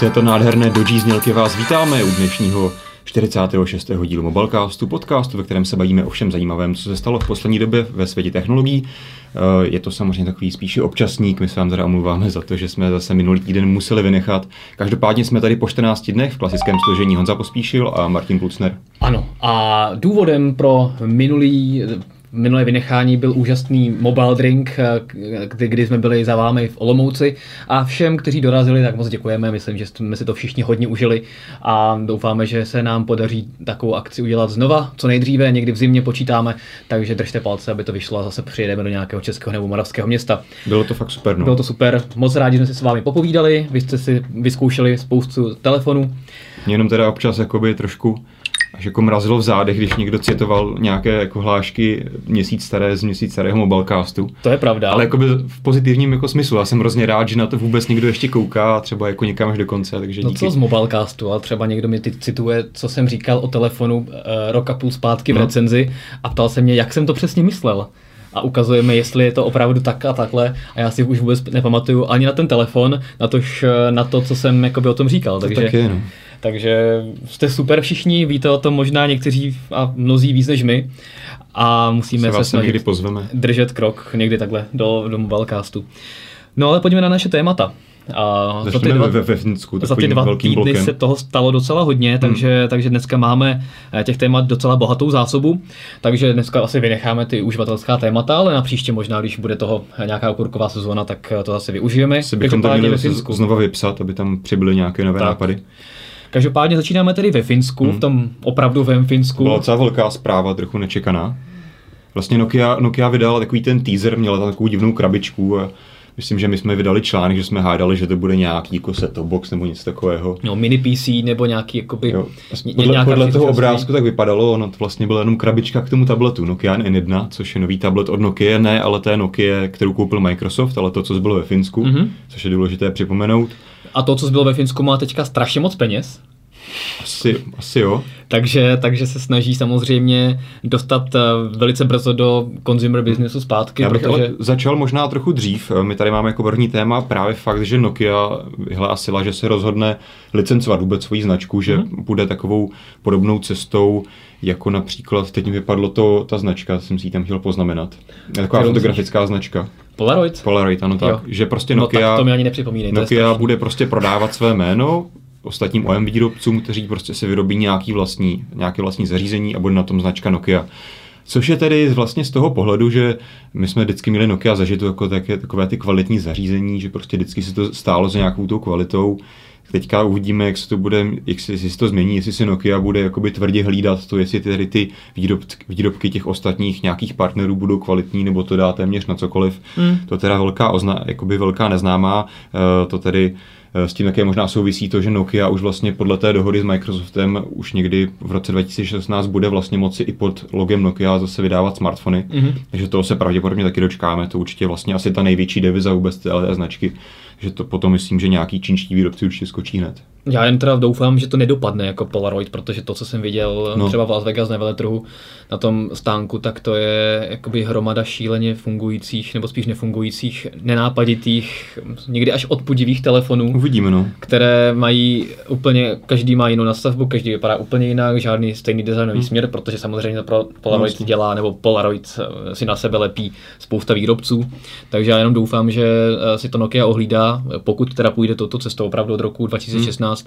této nádherné dojí znělky vás vítáme u dnešního 46. dílu Mobilecastu, podcastu, ve kterém se bavíme o všem zajímavém, co se stalo v poslední době ve světě technologií. Eh, je to samozřejmě takový spíše občasník, my se vám teda omluváme za to, že jsme zase minulý týden museli vynechat. Každopádně jsme tady po 14 dnech v klasickém složení Honza Pospíšil a Martin Plucner. Ano, a důvodem pro minulý minulé vynechání byl úžasný mobile drink, eh, kdy, kdy jsme byli za vámi v Olomouci a všem, kteří dorazili, tak moc děkujeme, myslím, že jsme si to všichni hodně užili a doufáme, že se nám podaří takovou akci udělat znova, co nejdříve, někdy v zimě počítáme, takže držte palce, aby to vyšlo a zase přijedeme do nějakého českého nebo moravského města. Bylo to fakt super, no. Bylo to super, moc rádi jsme si s vámi popovídali, vy jste si vyzkoušeli spoustu telefonů. Mě jenom teda občas jakoby trošku až jako mrazilo v zádech, když někdo citoval nějaké jako hlášky měsíc staré z měsíc starého mobilecastu. To je pravda. Ale jako v pozitivním jako smyslu. Já jsem hrozně rád, že na to vůbec někdo ještě kouká a třeba jako někam až do konce. Takže no díky. co z mobilecastu, ale třeba někdo mi cituje, co jsem říkal o telefonu uh, rok a půl zpátky no. v recenzi a ptal se mě, jak jsem to přesně myslel a ukazujeme, jestli je to opravdu tak a takhle a já si už vůbec nepamatuju ani na ten telefon, na, tož, eh, na to, co jsem jakoby o tom říkal. To takže, tak je, no. Takže jste super všichni, víte o tom možná někteří a mnozí víc než my. A musíme se, se snažit pozveme. držet krok někdy takhle do, do mobilecastu. No ale pojďme na naše témata. A za ty dva, ve, ve Finsku, za ty dva týdny blokem. se toho stalo docela hodně, hmm. takže, takže dneska máme eh, těch témat docela bohatou zásobu, takže dneska asi vynecháme ty uživatelská témata, ale na příště možná, když bude toho nějaká okurková sezóna, tak to zase využijeme. Se bychom to měli znova vypsat, aby tam přibyly nějaké nové tak. nápady. Každopádně začínáme tedy ve Finsku, hmm. v tom opravdovém Finsku. Byla docela velká zpráva, trochu nečekaná. Vlastně Nokia, Nokia vydala takový ten teaser, měla tam takovou divnou krabičku a myslím, že my jsme vydali článek, že jsme hádali, že to bude nějaký jako set box nebo něco takového. No, mini PC nebo nějaký jakoby... Jo. Podle, podle toho obrázku tak vypadalo, ono to vlastně byla jenom krabička k tomu tabletu Nokia N1, což je nový tablet od Nokia, ne ale té Nokia, kterou koupil Microsoft, ale to, co bylo ve Finsku, mm-hmm. což je důležité připomenout. A to, co bylo ve Finsku, má teďka strašně moc peněz. Asi, asi jo. Takže, takže se snaží samozřejmě dostat eh, velice brzo do consumer businessu zpátky. Já bych protože... ale začal možná trochu dřív. My tady máme jako první téma právě fakt, že Nokia vyhlásila, že se rozhodne licencovat vůbec svoji značku, že mm-hmm. bude takovou podobnou cestou, jako například, teď mi vypadlo to, ta značka, jsem si ji tam chtěl poznamenat. Taková Kterou fotografická značka. Polaroid? Polaroid, ano tak. Jo. Že prostě Nokia, no, tak to mi ani nepřipomínej, Nokia bude prostě prodávat své jméno ostatním OEM výrobcům, kteří prostě si vyrobí nějaký vlastní, nějaké vlastní zařízení a bude na tom značka Nokia. Což je tedy vlastně z toho pohledu, že my jsme vždycky měli Nokia zažito jako také, takové ty kvalitní zařízení, že prostě vždycky se to stálo za nějakou tou kvalitou. Teďka uvidíme, jak se to bude, jak se, jestli se to změní, jestli si Nokia bude jakoby tvrdě hlídat to, jestli tedy ty výrob, výrobky těch ostatních nějakých partnerů budou kvalitní, nebo to dá téměř na cokoliv. Hmm. To teda velká, ozna, jakoby velká neznámá, uh, to tedy Eh, s tím také možná souvisí to, že Nokia už vlastně podle té dohody s Microsoftem už někdy v roce 2016 bude vlastně moci i pod logem Nokia zase vydávat smartfony. Mm-hmm. Takže toho se pravděpodobně taky dočkáme. To určitě vlastně asi ta největší deviza vůbec té značky. Že to potom myslím, že nějaký čínští výrobci určitě skočí hned. Já jen teda doufám, že to nedopadne jako Polaroid, protože to, co jsem viděl no. třeba v Las Vegas na veletrhu na tom stánku, tak to je jakoby hromada šíleně fungujících, nebo spíš nefungujících, nenápaditých, někdy až odpudivých telefonů. Uvidíme, no. Které mají úplně, každý má jinou nastavbu, každý vypadá úplně jinak, žádný stejný designový hmm. směr, protože samozřejmě pro Polaroid no, dělá, nebo Polaroid eh, si na sebe lepí spousta výrobců. Takže já jenom doufám, že eh, si to Nokia ohlídá, pokud teda půjde touto cestou opravdu od roku 2016, hmm 2016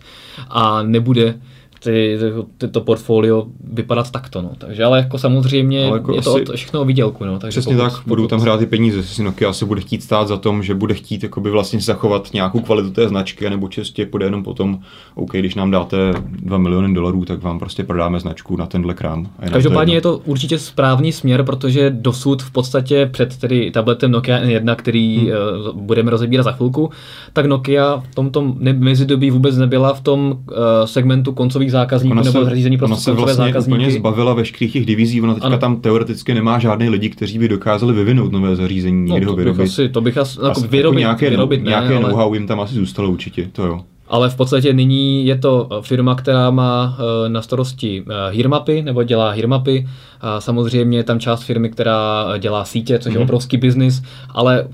a nebude ty, ty, to portfolio vypadat takto. No. Takže ale jako samozřejmě ale jako je to od, všechno o výdělku. No. Takže přesně pokud, tak, budou tam hrát ty peníze, si Nokia asi bude chtít stát za tom, že bude chtít jakoby vlastně zachovat nějakou kvalitu té značky, nebo čistě půjde jenom potom, OK, když nám dáte 2 miliony dolarů, tak vám prostě prodáme značku na tenhle krám. Každopádně je to určitě správný směr, protože dosud v podstatě před tedy tabletem Nokia N1, který hmm. uh, budeme rozebírat za chvilku, tak Nokia v tomto mezidobí vůbec nebyla v tom uh, segmentu koncových zákazníků ona nebo zařízení pro se vlastně zákazníky. úplně zbavila veškerých těch divizí, ona teďka ano. tam teoreticky nemá žádný lidi, kteří by dokázali vyvinout nové zařízení, no, někde ho vyrobit. Bych asi, to bych asi, jako vyrobit, jako nějaké, vyrobit ne, nějaké ale... know-how jim tam asi zůstalo určitě, to jo. Ale v podstatě nyní je to firma, která má eh, na starosti eh, Hirmapy, nebo dělá Hirmapy. A samozřejmě je tam část firmy, která dělá sítě, což mm. je mhm. obrovský biznis, ale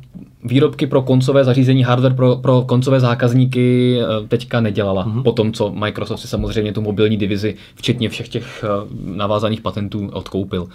výrobky pro koncové zařízení, hardware pro, pro koncové zákazníky eh, teďka nedělala. Mm-hmm. Po tom, co Microsoft si samozřejmě tu mobilní divizi, včetně všech těch eh, navázaných patentů, odkoupil.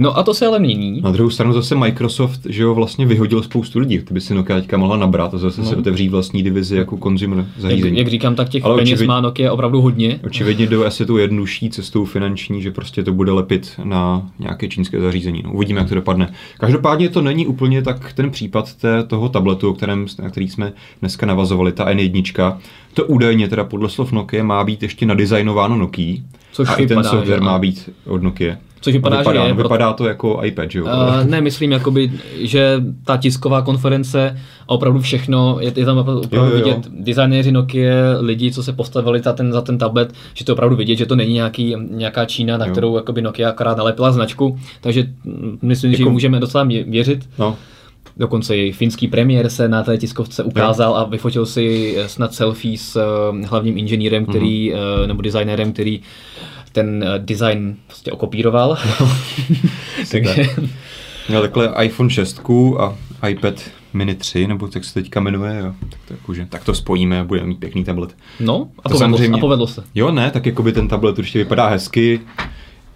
No a to se ale mění. Na druhou stranu zase Microsoft, že jo, vlastně vyhodil spoustu lidí, by si Nokia teďka mohla nabrat a zase no. se otevří vlastní divizi jako consumer zařízení. Jak, jak říkám, tak těch ale peněz očivid, má Nokia opravdu hodně. Očividně jde asi tu jednodušší cestou finanční, že prostě to bude lepit na nějaké čínské zařízení. No, uvidíme, jak to dopadne. Každopádně to není úplně tak ten případ té, toho tabletu, o kterém, na který jsme dneska navazovali, ta N1. To údajně teda podle slov Nokia má být ještě nadizajnováno Nokia. Což a i ten software má být od Nokia. Což vypadá, vypadá, že je. Vypadá to jako iPad, že jo? Uh, ne, myslím, jakoby, že ta tisková konference a opravdu všechno, je, je tam opravdu jo, jo, jo. vidět designéři Nokia, lidi, co se postavili za ten, za ten tablet, že to opravdu vidět, že to není nějaký, nějaká Čína, na jo. kterou jakoby Nokia akorát nalepila značku, takže myslím, jako... že můžeme docela věřit. No. Dokonce i finský premiér se na té tiskovce ukázal a vyfotil si snad selfie s uh, hlavním inženýrem, který, mm-hmm. nebo designérem, který ten uh, design prostě okopíroval. Takže... Měl takhle iPhone 6 a iPad Mini 3, nebo jak se teďka jmenuje, jo. Tak, to, jakože, tak to spojíme a budeme mít pěkný tablet. No, a, to povedlo, samozřejmě, a povedlo se. Jo, ne, tak jako by ten tablet určitě vypadá hezky,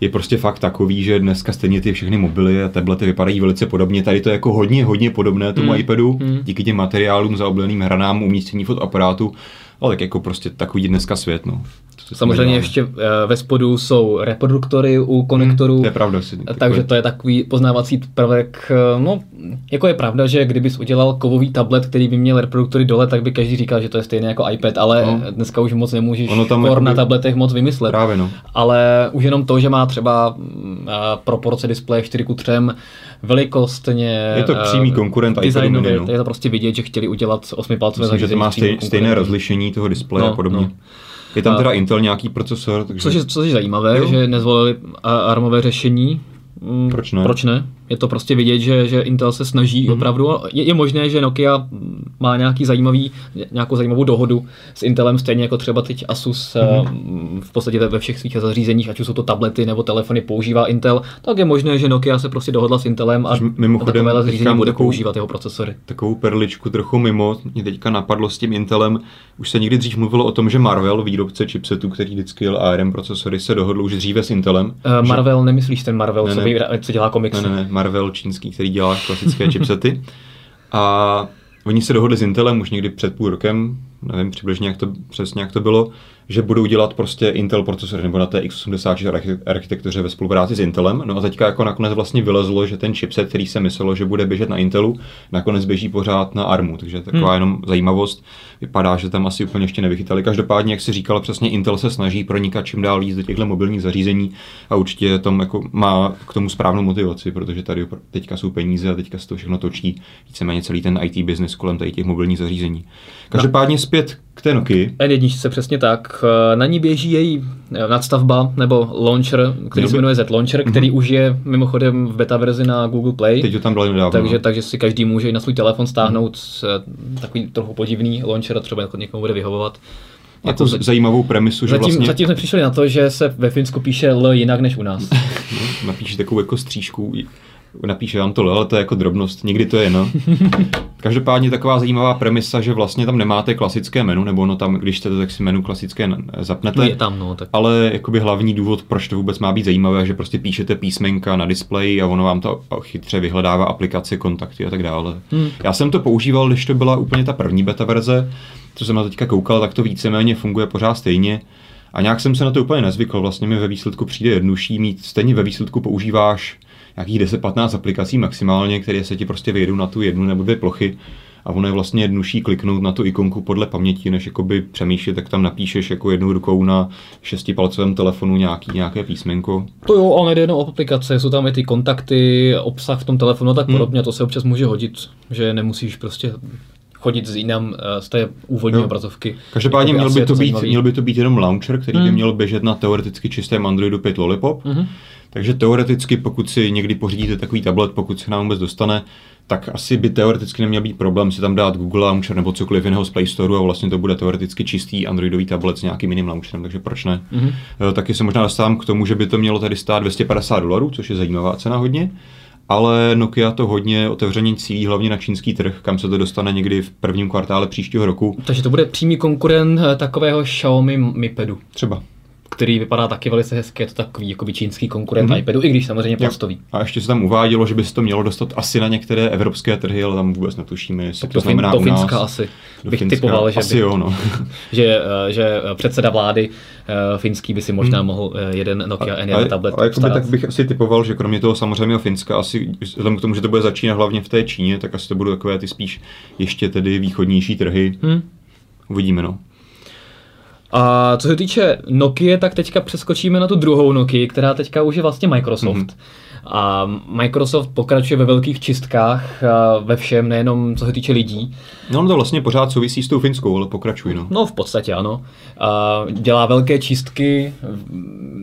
je prostě fakt takový, že dneska stejně ty všechny mobily a tablety vypadají velice podobně. Tady to je jako hodně, hodně podobné tomu mm. iPadu, mm. díky těm materiálům, zaobleným hranám, umístění fotoaparátu, ale tak jako prostě takový dneska svět, no. Samozřejmě ještě uh, ve spodu jsou reproduktory u konektorů. Hmm, to je pravda. Si, takže to je takový poznávací prvek. Eh, no, jako je pravda, že kdybys udělal kovový tablet, který by měl reproduktory dole, tak by každý říkal, že to je stejné jako iPad, ale no. dneska už moc nemůžeš ono tam jakoby... na tabletech moc vymyslet. Právě no. Ale už jenom to, že má třeba uh, proporce displeje 4 k 3, velikostně. Je to přímý konkurent iPadu mini. No. Je to prostě vidět, že chtěli udělat 8 palcové zařízení. že to má stej, stejné rozlišení toho displeje no, a podobně. No. Je tam teda Intel nějaký procesor. Takže... Což, je, což je zajímavé, jo. že nezvolili ARMové řešení. Mm, proč ne? Proč ne? Je to prostě vidět, že, že Intel se snaží mm-hmm. opravdu. Je, je možné, že Nokia má nějaký zajímavý, nějakou zajímavou dohodu s Intelem, stejně jako třeba teď Asus mm-hmm. v podstatě ve všech svých zařízeních, ať už jsou to tablety nebo telefony, používá Intel, tak je možné, že Nokia se prostě dohodla s Intelem a Mimochodem, takové zařízení bude takovou, používat jeho procesory. Takovou perličku trochu mimo, mě teďka napadlo s tím Intelem, už se někdy dřív mluvilo o tom, že Marvel, výrobce chipsetů, který vždycky jel ARM procesory, se dohodl už dříve s Intelem. Uh, Marvel, že... nemyslíš ten Marvel, ne, ne, co, co dělá komiksy? Ne, ne, Marvel čínský, který dělá klasické chipsety. A oni se dohodli s Intelem už někdy před půl rokem, nevím přibližně, jak to, přesně jak to bylo, že budou dělat prostě Intel procesory nebo na té x86 architektuře ve spolupráci s Intelem. No a teďka jako nakonec vlastně vylezlo, že ten chipset, který se myslelo, že bude běžet na Intelu, nakonec běží pořád na ARMu, takže taková hmm. jenom zajímavost. Vypadá, že tam asi úplně ještě nevychytali. Každopádně, jak si říkala, přesně Intel se snaží pronikat čím dál víc do těchto mobilních zařízení a určitě tam jako má k tomu správnou motivaci, protože tady teďka jsou peníze a teďka se to všechno točí víceméně celý ten IT business kolem tady těch mobilních zařízení. Každopádně zpět k té Nokia. N1 přesně tak. Na ní běží její eh, nadstavba nebo launcher, který se jmenuje Z Launcher, mm-hmm. který už je mimochodem v beta verzi na Google Play. Teď to tam dali nedávno. Takže, takže si každý může i na svůj telefon stáhnout mm-hmm. takový trochu podivný launcher a třeba jako někomu bude vyhovovat. Jako z- zajímavou premisu, že zatím, vlastně... Zatím jsme přišli na to, že se ve Finsku píše L jinak než u nás. no, napíše takovou jako střížku napíše vám to, ale to je jako drobnost, někdy to je, no. Každopádně taková zajímavá premisa, že vlastně tam nemáte klasické menu, nebo no tam, když chcete, tak si menu klasické zapnete. No je tam, no. Tak... Ale jakoby hlavní důvod, proč to vůbec má být zajímavé, že prostě píšete písmenka na displeji a ono vám to chytře vyhledává aplikace, kontakty a tak dále. Hmm. Já jsem to používal, když to byla úplně ta první beta verze, co jsem na teďka koukal, tak to víceméně funguje pořád stejně. A nějak jsem se na to úplně nezvykl, vlastně mi ve výsledku přijde jednodušší mít, stejně ve výsledku používáš nějakých 10-15 aplikací maximálně, které se ti prostě vyjedou na tu jednu nebo dvě plochy a ono je vlastně jednodušší kliknout na tu ikonku podle paměti, než jakoby přemýšlet, tak tam napíšeš jako jednou rukou na šestipalcovém telefonu nějaký, nějaké písmenko. To jo, ale nejde jenom o aplikace, jsou tam i ty kontakty, obsah v tom telefonu a tak hmm. podobně, to se občas může hodit, že nemusíš prostě chodit s jinam eh, z té úvodní jo. obrazovky. Každopádně měl by, to být, měl by to být jenom launcher, který hmm. by měl běžet na teoreticky čistém Androidu 5 Lollipop. Hmm. Takže teoreticky, pokud si někdy pořídíte takový tablet, pokud se nám vůbec dostane, tak asi by teoreticky neměl být problém si tam dát Google Launcher nebo cokoliv jiného z Play Store a vlastně to bude teoreticky čistý Androidový tablet s nějakým jiným launcherem, takže proč ne? Mm-hmm. Taky se možná dostávám k tomu, že by to mělo tady stát 250 dolarů, což je zajímavá cena hodně ale Nokia to hodně otevřeně cílí hlavně na čínský trh, kam se to dostane někdy v prvním kvartále příštího roku. Takže to bude přímý konkurent eh, takového Xiaomi Mi Padu. Třeba který vypadá taky velice hezky, je to takový jakoby čínský konkurent mm-hmm. iPadu, i když samozřejmě plastový. A ještě se tam uvádělo, že by se to mělo dostat asi na některé evropské trhy, ale tam vůbec netušíme, jestli to, to znamená do u nás. Finska asi. Do bych Finska, typoval, že, asi by, jo, no. že, eh, že předseda vlády uh, finský by si možná hmm. mohl jeden Nokia N1 tablet a jakoby, tak bych asi typoval, že kromě toho samozřejmě Finska, asi vzhledem k tomu, že to bude začínat hlavně v té Číně, tak asi to budou takové ty spíš ještě tedy východnější trhy. Hmm. Uvidíme, no. A co se týče Nokia, tak teďka přeskočíme na tu druhou Nokia, která teďka už je vlastně Microsoft. Mm-hmm. A Microsoft pokračuje ve velkých čistkách ve všem, nejenom co se týče lidí. No, on to vlastně pořád souvisí s tou finskou, ale pokračuj, no. No, v podstatě ano. A dělá velké čistky.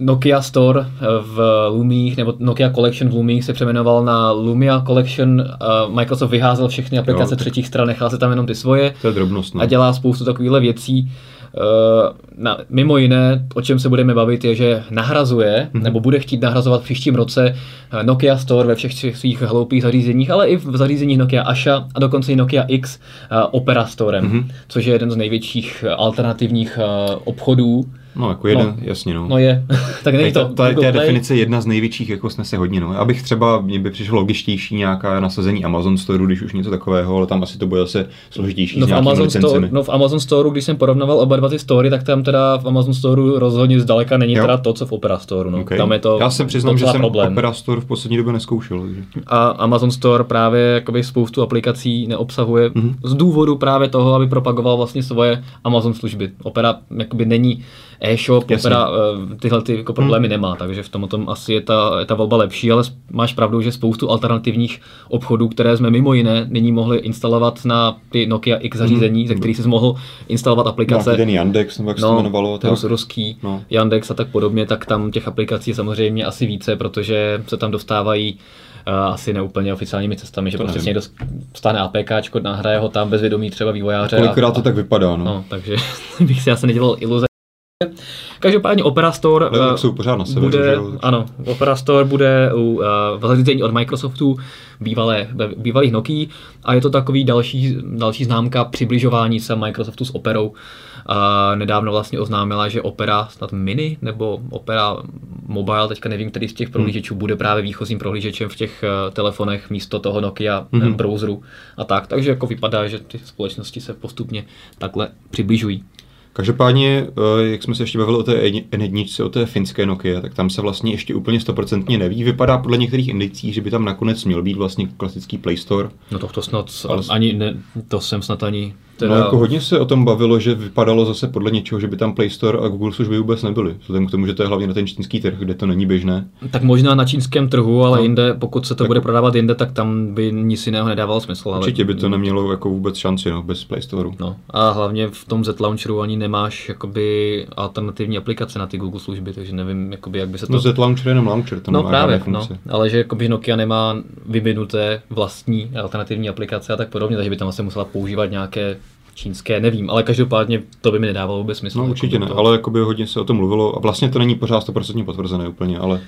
Nokia Store v Lumích, nebo Nokia Collection v Lumích se přeměnoval na Lumia Collection. Microsoft vyházel všechny aplikace jo, třetích stran, nechal se tam jenom ty svoje. To je drobnost, no. A dělá spoustu takovýchhle věcí. Eh, na, mimo jiné, o čem se budeme bavit, je, že nahrazuje, mm-hmm. nebo bude chtít nahrazovat v příštím roce eh, Nokia Store ve všech svých hloupých zařízeních, ale i v zařízeních Nokia Asha a dokonce i Nokia X uh, Opera Storem, mm-hmm. což je jeden z největších alternativních obchodů No, jako jeden, no, jasně, no. No je, tak není to. Ta, ta, ta definice jedna z největších, jako snese hodně, no. Abych třeba, mě by přišlo logičtější nějaká nasazení Amazon Store, když už něco takového, ale tam asi to bude zase složitější no s v Amazon Store, No v Amazon Store, když jsem porovnával oba dva ty story, tak tam teda v Amazon Store rozhodně zdaleka není jo. teda to, co v Opera Store, no. Okay. Tam je to Já jsem přiznám, že jsem problém. Opera Store v poslední době neskoušel. Takže. A Amazon Store právě jakoby spoustu aplikací neobsahuje mm-hmm. z důvodu právě toho, aby propagoval vlastně svoje Amazon služby. Opera jakoby není e-shop, Opera uh, tyhle ty jako problémy hmm. nemá, takže v tom tom asi je ta, je ta volba lepší, ale máš pravdu, že spoustu alternativních obchodů, které jsme mimo jiné nyní mohli instalovat na ty Nokia X zařízení, hmm. ze kterých jsi mohl instalovat aplikace. No, ten Yandex, nebo jak no, se jmenovalo. Tak. ruský, no. Yandex a tak podobně, tak tam těch aplikací je samozřejmě asi více, protože se tam dostávají uh, asi neúplně oficiálními cestami, že to prostě někdo stane APK, nahraje ho tam bez vědomí třeba vývojáře. Kolikrát a, to tak vypadá, no. no takže bych si asi nedělal iluze. Každopádně Opera Store uh, jsou pořád na sebe, bude, ano, Opera Store bude u uh, zařízení od Microsoftu, bývalé, bývalých Nokia a je to takový další, další známka přibližování se Microsoftu s Operou. A nedávno vlastně oznámila, že Opera snad Mini nebo Opera Mobile, teďka nevím, který z těch hmm. prohlížečů hmm. bude právě výchozím prohlížečem v těch uh, telefonech místo toho Nokia hmm. browseru a tak. Takže jako vypadá, že ty společnosti se postupně takhle přibližují. Každopádně, eh, jak jsme se ještě bavili o té N1, o té finské Nokia, tak tam se vlastně ještě úplně stoprocentně neví. Vypadá podle některých indicí, že by tam nakonec měl být vlastně klasický Play Store. No to, to snad ale... ani ne, to jsem snad ani Teda... No jako hodně se o tom bavilo, že vypadalo zase podle něčeho, že by tam Play Store a Google služby vůbec nebyly. Vzhledem k tomu, že to je hlavně na ten čínský trh, kde to není běžné. Tak možná na čínském trhu, ale no. jinde, pokud se to tak... bude prodávat jinde, tak tam by nic jiného nedávalo smysl. Ale... Určitě by to nemělo jako vůbec šanci no, bez Play Store. No. A hlavně v tom Z Launcheru ani nemáš jakoby alternativní aplikace na ty Google služby, takže nevím, jakoby, jak by se to... No Z Launcher je jenom Launcher, to no, právě, no, ale že jakoby Nokia nemá vyvinuté vlastní alternativní aplikace a tak podobně, takže by tam asi musela používat nějaké čínské, nevím, ale každopádně to by mi nedávalo vůbec smysl. No určitě ne, to... ale jakoby hodně se o tom mluvilo a vlastně to není pořád 100% potvrzené úplně, ale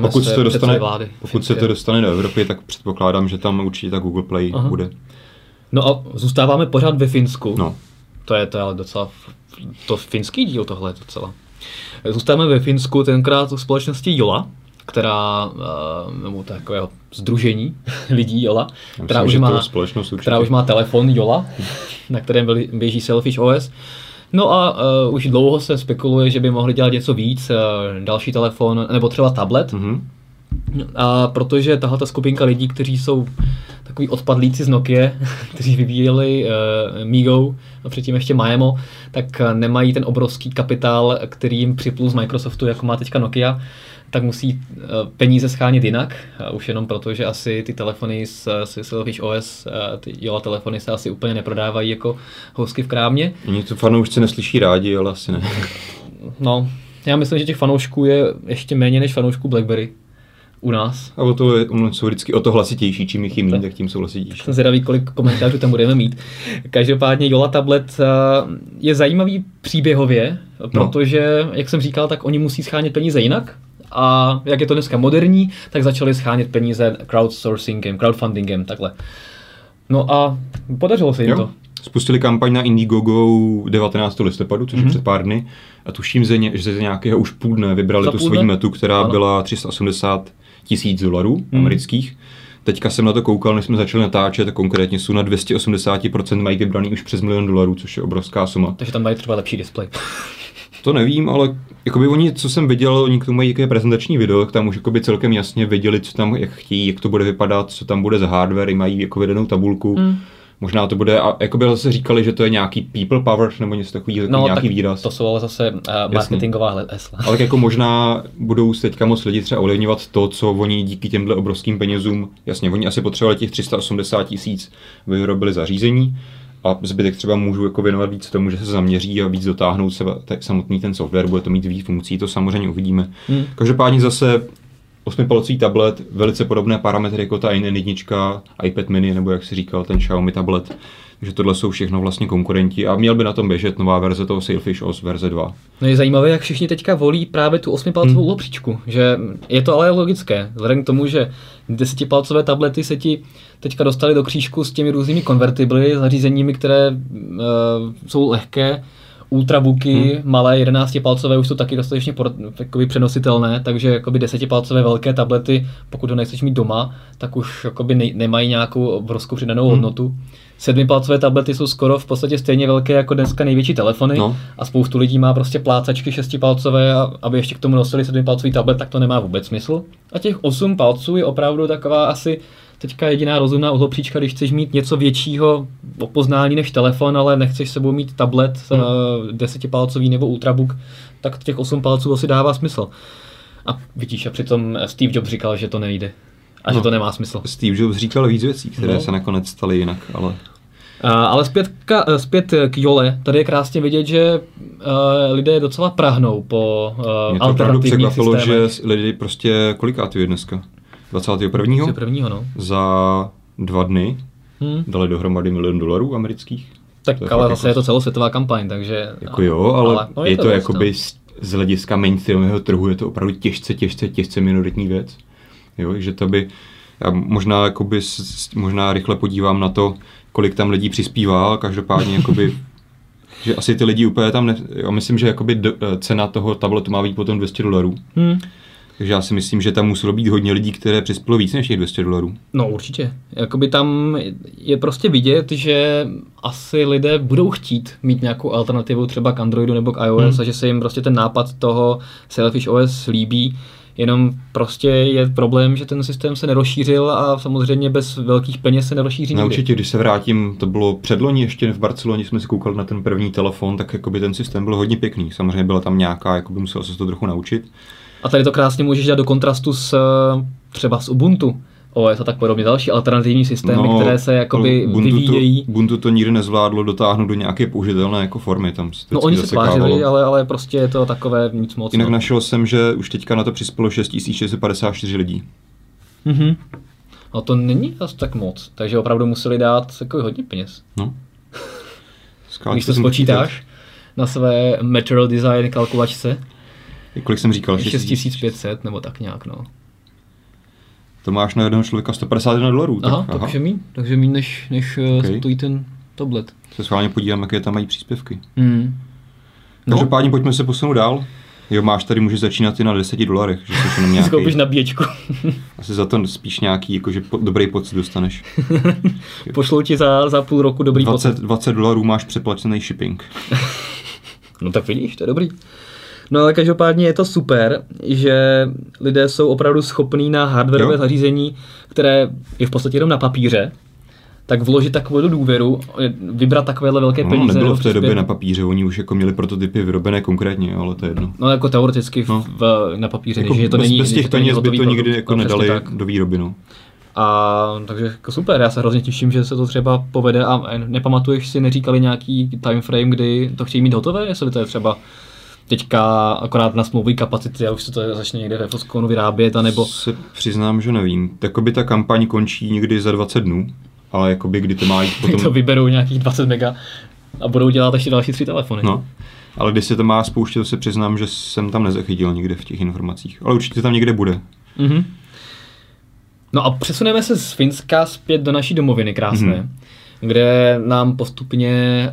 pokud se, to dostane, vlády, pokud se to dostane do Evropy, tak předpokládám, že tam určitě ta Google Play Aha. bude. No a zůstáváme pořád ve Finsku. No. To je to ale docela, to finský díl tohle je docela. Zůstáváme ve Finsku, tenkrát u společnosti Jola, která, eh, nebo takového združení lidí Jola, která, už má, která už má telefon Jola, na kterém běží Selfish OS. No a uh, už dlouho se spekuluje, že by mohli dělat něco víc, uh, další telefon, nebo třeba tablet. Mm-hmm. A protože tahle ta skupinka lidí, kteří jsou takový odpadlíci z Nokia, kteří vyvíjeli uh, Migo a předtím ještě Maemo, tak nemají ten obrovský kapitál, který jim připlul z Microsoftu, jako má teďka Nokia tak musí eh, peníze schánit jinak, už jenom proto, že asi ty telefony s, s Selfish OS, eh, ty Jola telefony se asi úplně neprodávají jako housky v krámě. Oni to fanoušci neslyší rádi, ale asi ne. No, já myslím, že těch fanoušků je ještě méně než fanoušků BlackBerry u nás. A o to je, jsou vždycky o to hlasitější, čím jich jim tak tím jsou hlasitější. Jsem zvědavý, kolik komentářů tam budeme mít. Každopádně Jola Tablet eh, je zajímavý příběhově, no. protože, no. jak jsem říkal, tak oni musí schánět peníze jinak a jak je to dneska moderní, tak začali schánět peníze crowdsourcingem, crowdfundingem, takhle. No a podařilo se jim Jo. to. Spustili kampaň na Indiegogo 19. listopadu, což je Mhm. před pár dny. A tuším, že ně- že z nějakého už půl dne vybrali Za tu svoji metu, která Ano. byla 380 tisíc dolarů Mhm. amerických. Teďka jsem na to koukal, než jsme začali natáčet, konkrétně jsou na 280% mají vybraný už přes milion dolarů, což je obrovská suma. Takže tam mají třeba lepší displej. To nevím, ale jakoby oni, co jsem viděl, oni k tomu mají jaké prezentační video, tak tam už jakoby celkem jasně věděli, co tam jak chtějí, jak to bude vypadat, co tam bude za hardware, i mají jako vedenou tabulku. Mm. Možná to bude, a jakoby zase říkali, že to je nějaký people power, nebo něco takového, No, nějaký tak výraz. to jsou ale zase uh, marketingová hle- hesla. Ale jako možná budou se teďka moc lidi třeba ovlivňovat to, co oni díky těmhle obrovským penězům, jasně, oni asi potřebovali těch 380 tisíc, vyrobili zařízení a zbytek třeba můžu jako věnovat víc tomu, že se zaměří a víc dotáhnout se te- samotný ten software, bude to mít víc funkcí, to samozřejmě uvidíme. Hmm. Každopádně zase osmipalcový tablet, velice podobné parametry jako ta N1, iPad mini, nebo jak si říkal, ten Xiaomi tablet. Takže tohle jsou všechno vlastně konkurenti a měl by na tom běžet nová verze toho Sailfish OS verze 2. No je zajímavé, jak všichni teďka volí právě tu osmipalcovou Hmm. lopříčku, že je to ale logické, vzhledem k tomu, že desetipalcové tablety se ti teďka dostaly do křížku s těmi různými konvertibly, zařízeními, které uh, jsou lehké, ultrabooky, Hmm. malé 11-palcové už jsou taky dostatečně por, jakoby přenositelné, takže jakoby 10-palcové velké tablety, pokud ho nechceš mít doma, tak už jakoby ne, nemají nějakou obrovskou přidanou Hmm. hodnotu. Sedmipalcové tablety jsou skoro v podstatě stejně velké jako dneska největší telefony No. a spoustu lidí má prostě plácačky šestipalcové a aby ještě k tomu nosili sedmipalcový tablet, tak to nemá vůbec smysl. A těch osm palců je opravdu taková asi teďka jediná rozumná uhlopříčka, když chceš mít něco většího o poznání než telefon, ale nechceš s sebou mít tablet Hmm. desetipalcový nebo ultrabook, tak těch osm palců asi dává smysl. A vidíš, a přitom Steve Jobs říkal, že to nejde. A že No. to nemá smysl. Steve Jobs říkal víc věcí, které No. se nakonec staly jinak, ale ale zpět, ka, eh, zpět k Jole, tady je krásně vidět, že uh, lidé docela prahnou po mě to opravdu překvapilo, že lidi prostě, kolikátý je dneska? 21. Že prvního, no. Za dva dny Hmm. dali dohromady milion dolarů amerických. Tak To je ale zase jako- je to celosvětová kampaň, takže... Jako jo, ale, no, ale je, to, dost, jakoby no. z, z hlediska mainstreamového trhu je to opravdu těžce, těžce, těžce minoritní věc. Jo, že to by, já možná, jakoby, možná rychle podívám na to, kolik tam lidí přispívá, ale každopádně jakoby, že asi ty lidi úplně tam, ne, já myslím, že jakoby do, cena toho tabletu má být potom 200 dolarů. Hmm. Takže já si myslím, že tam muselo být hodně lidí, které přispělo víc než těch 200 dolarů. No určitě. Jakoby tam je prostě vidět, že asi lidé budou chtít mít nějakou alternativu třeba k Androidu nebo k iOS Hmm. a že se jim prostě ten nápad toho Selfish OS líbí. Jenom prostě je problém, že ten systém se nerozšířil a samozřejmě bez velkých peněz se nerozšíří No určitě, když se vrátím, to bylo předloni ještě v Barceloně, jsme si koukali na ten první telefon, tak jakoby ten systém byl hodně pěkný. Samozřejmě byla tam nějaká, jakoby musel se to trochu naučit. A tady to krásně můžeš dát do kontrastu s eh, třeba s Ubuntu. OS a tak podobně. Další alternativní systémy, no, které se jakoby Ubuntu vyvíjejí. To, Ubuntu to nikdy nezvládlo dotáhnout do nějaké použitelné jako formy. Tam se No oni se tvářili, ale, ale prostě je to takové nic moc. Jinak no. našel jsem, že už teďka na to přispělo 6654 lidí. Mhm. No to není zase tak moc, takže opravdu museli dát jako hodně peněz. No. Skáč, Když to spočítáš na své Material Design kalkulačce. Kolik jsem říkal? 6500 nebo tak nějak, no. To máš na jednoho člověka 151 dolarů. tak Aha, takže míň, takže míň než, než Ok. okay. stojí ten tablet. Se schválně podívám, jaké tam mají příspěvky. Hmm. No, Každopádně pojďme se posunout dál. Jo, máš tady, může začínat i na 10 dolarech, že jsi jenom nějaký, skoupíš nabíječku. asi za to spíš nějaký, jakože po, dobrý pocit dostaneš. Pošlou ti za, za půl roku dobrý 20, pocit. 20 dolarů máš přeplacený shipping. No tak vidíš, to je dobrý. No ale každopádně je to super, že lidé jsou opravdu schopní na hardwareové zařízení, které je v podstatě jenom na papíře, tak vložit takovou důvěru, vybrat takovéhle velké No, peníze. nebylo v té době na papíře, oni už jako měli prototypy vyrobené konkrétně, ale to je jedno. No jako teoreticky v, No. v, na papíře, Jako že to bez, není, bez těch peněz by to nikdy jako No, nedali tak. do výroby. No. A takže jako super, já se hrozně těším, že se to třeba povede a nepamatuješ si, neříkali nějaký time frame, kdy to chtějí mít hotové, jestli to je třeba teďka akorát na smlouvy kapacity a už se to začne někde ve Foskonu vyrábět, anebo Se přiznám, že nevím. Jakoby ta kampaň končí někdy za 20 dnů, ale jakoby kdy to má jít potom... to vyberou nějakých 20 mega a budou dělat ještě další tři telefony. No. Ale když se to má spouštět, to se přiznám, že jsem tam nezachytil nikde v těch informacích. Ale určitě tam někde bude. Mm-hmm. No a přesuneme se z Finska zpět do naší domoviny krásné. Mm-hmm kde nám postupně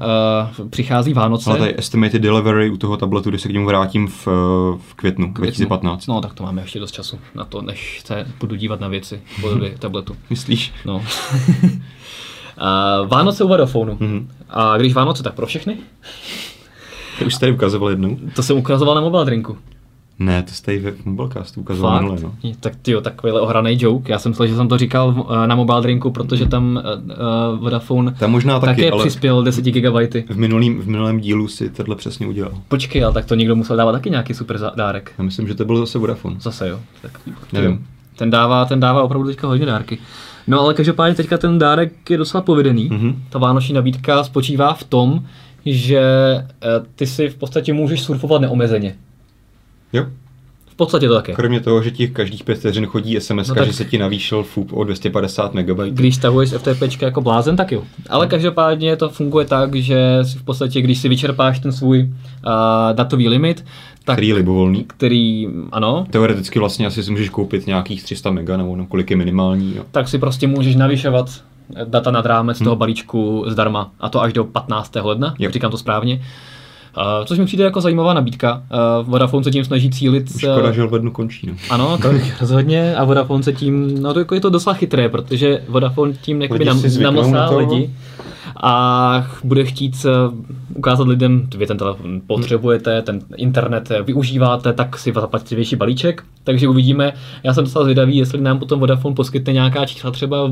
uh, přichází Vánoce. Ale tady estimated delivery u toho tabletu, když se k němu vrátím v, v květnu, květnu 2015. No tak to máme ještě dost času na to, než se budu dívat na věci v podobě tabletu. Myslíš? No. uh, Vánoce u Vodafonu. Mm-hmm. A když Vánoce, tak pro všechny? To už jsi tady ukazoval jednou. To jsem ukazoval na mobile drinku. Ne, to jste ve Mobilecastu ukazoval minule, no. Tak ty takovýhle ohraný joke. Já jsem myslel, že jsem to říkal eh, na Mobile Drinku, protože tam uh, Vodafone tam možná taky, také ale přispěl 10 GB. V minulém, v minulém dílu si tohle přesně udělal. Počkej, ale tak to někdo musel dávat taky nějaký super dárek. Já myslím, že to byl zase Vodafone. Zase jo. Tak, Nevím. Ten dává, ten dává opravdu teďka hodně dárky. No ale každopádně teďka ten dárek je docela povedený. Mm-hmm. Ta vánoční nabídka spočívá v tom, že ty si v podstatě můžeš surfovat neomezeně. Jo podstatě to také. Kromě toho, že ti každých pět vteřin chodí SMS, no tak... že se ti navýšil FUP o 250 MB. Když stahuješ FTP jako blázen, tak jo. Ale každopádně to funguje tak, že si v podstatě, když si vyčerpáš ten svůj uh, datový limit, tak, který je libovolný. Který, ano. Teoreticky vlastně asi si můžeš koupit nějakých 300 MB nebo no, kolik je minimální. Jo. Tak si prostě můžeš navyšovat data nad rámec hmm. toho balíčku zdarma. A to až do 15. ledna, yep. říkám to správně. Uh, což mi přijde jako zajímavá nabídka. Uh, Vodafone se tím snaží cílit. Škoda, že lednu končí. No. Ano, to rozhodně. A Vodafone se tím, no to jako je to docela chytré, protože Vodafone tím jakoby nam, namlsá lidi a bude chtít ukázat lidem, vy ten telefon potřebujete, ten internet využíváte, tak si zaplatíte větší balíček. Takže uvidíme. Já jsem docela zvědavý, jestli nám potom Vodafone poskytne nějaká čísla třeba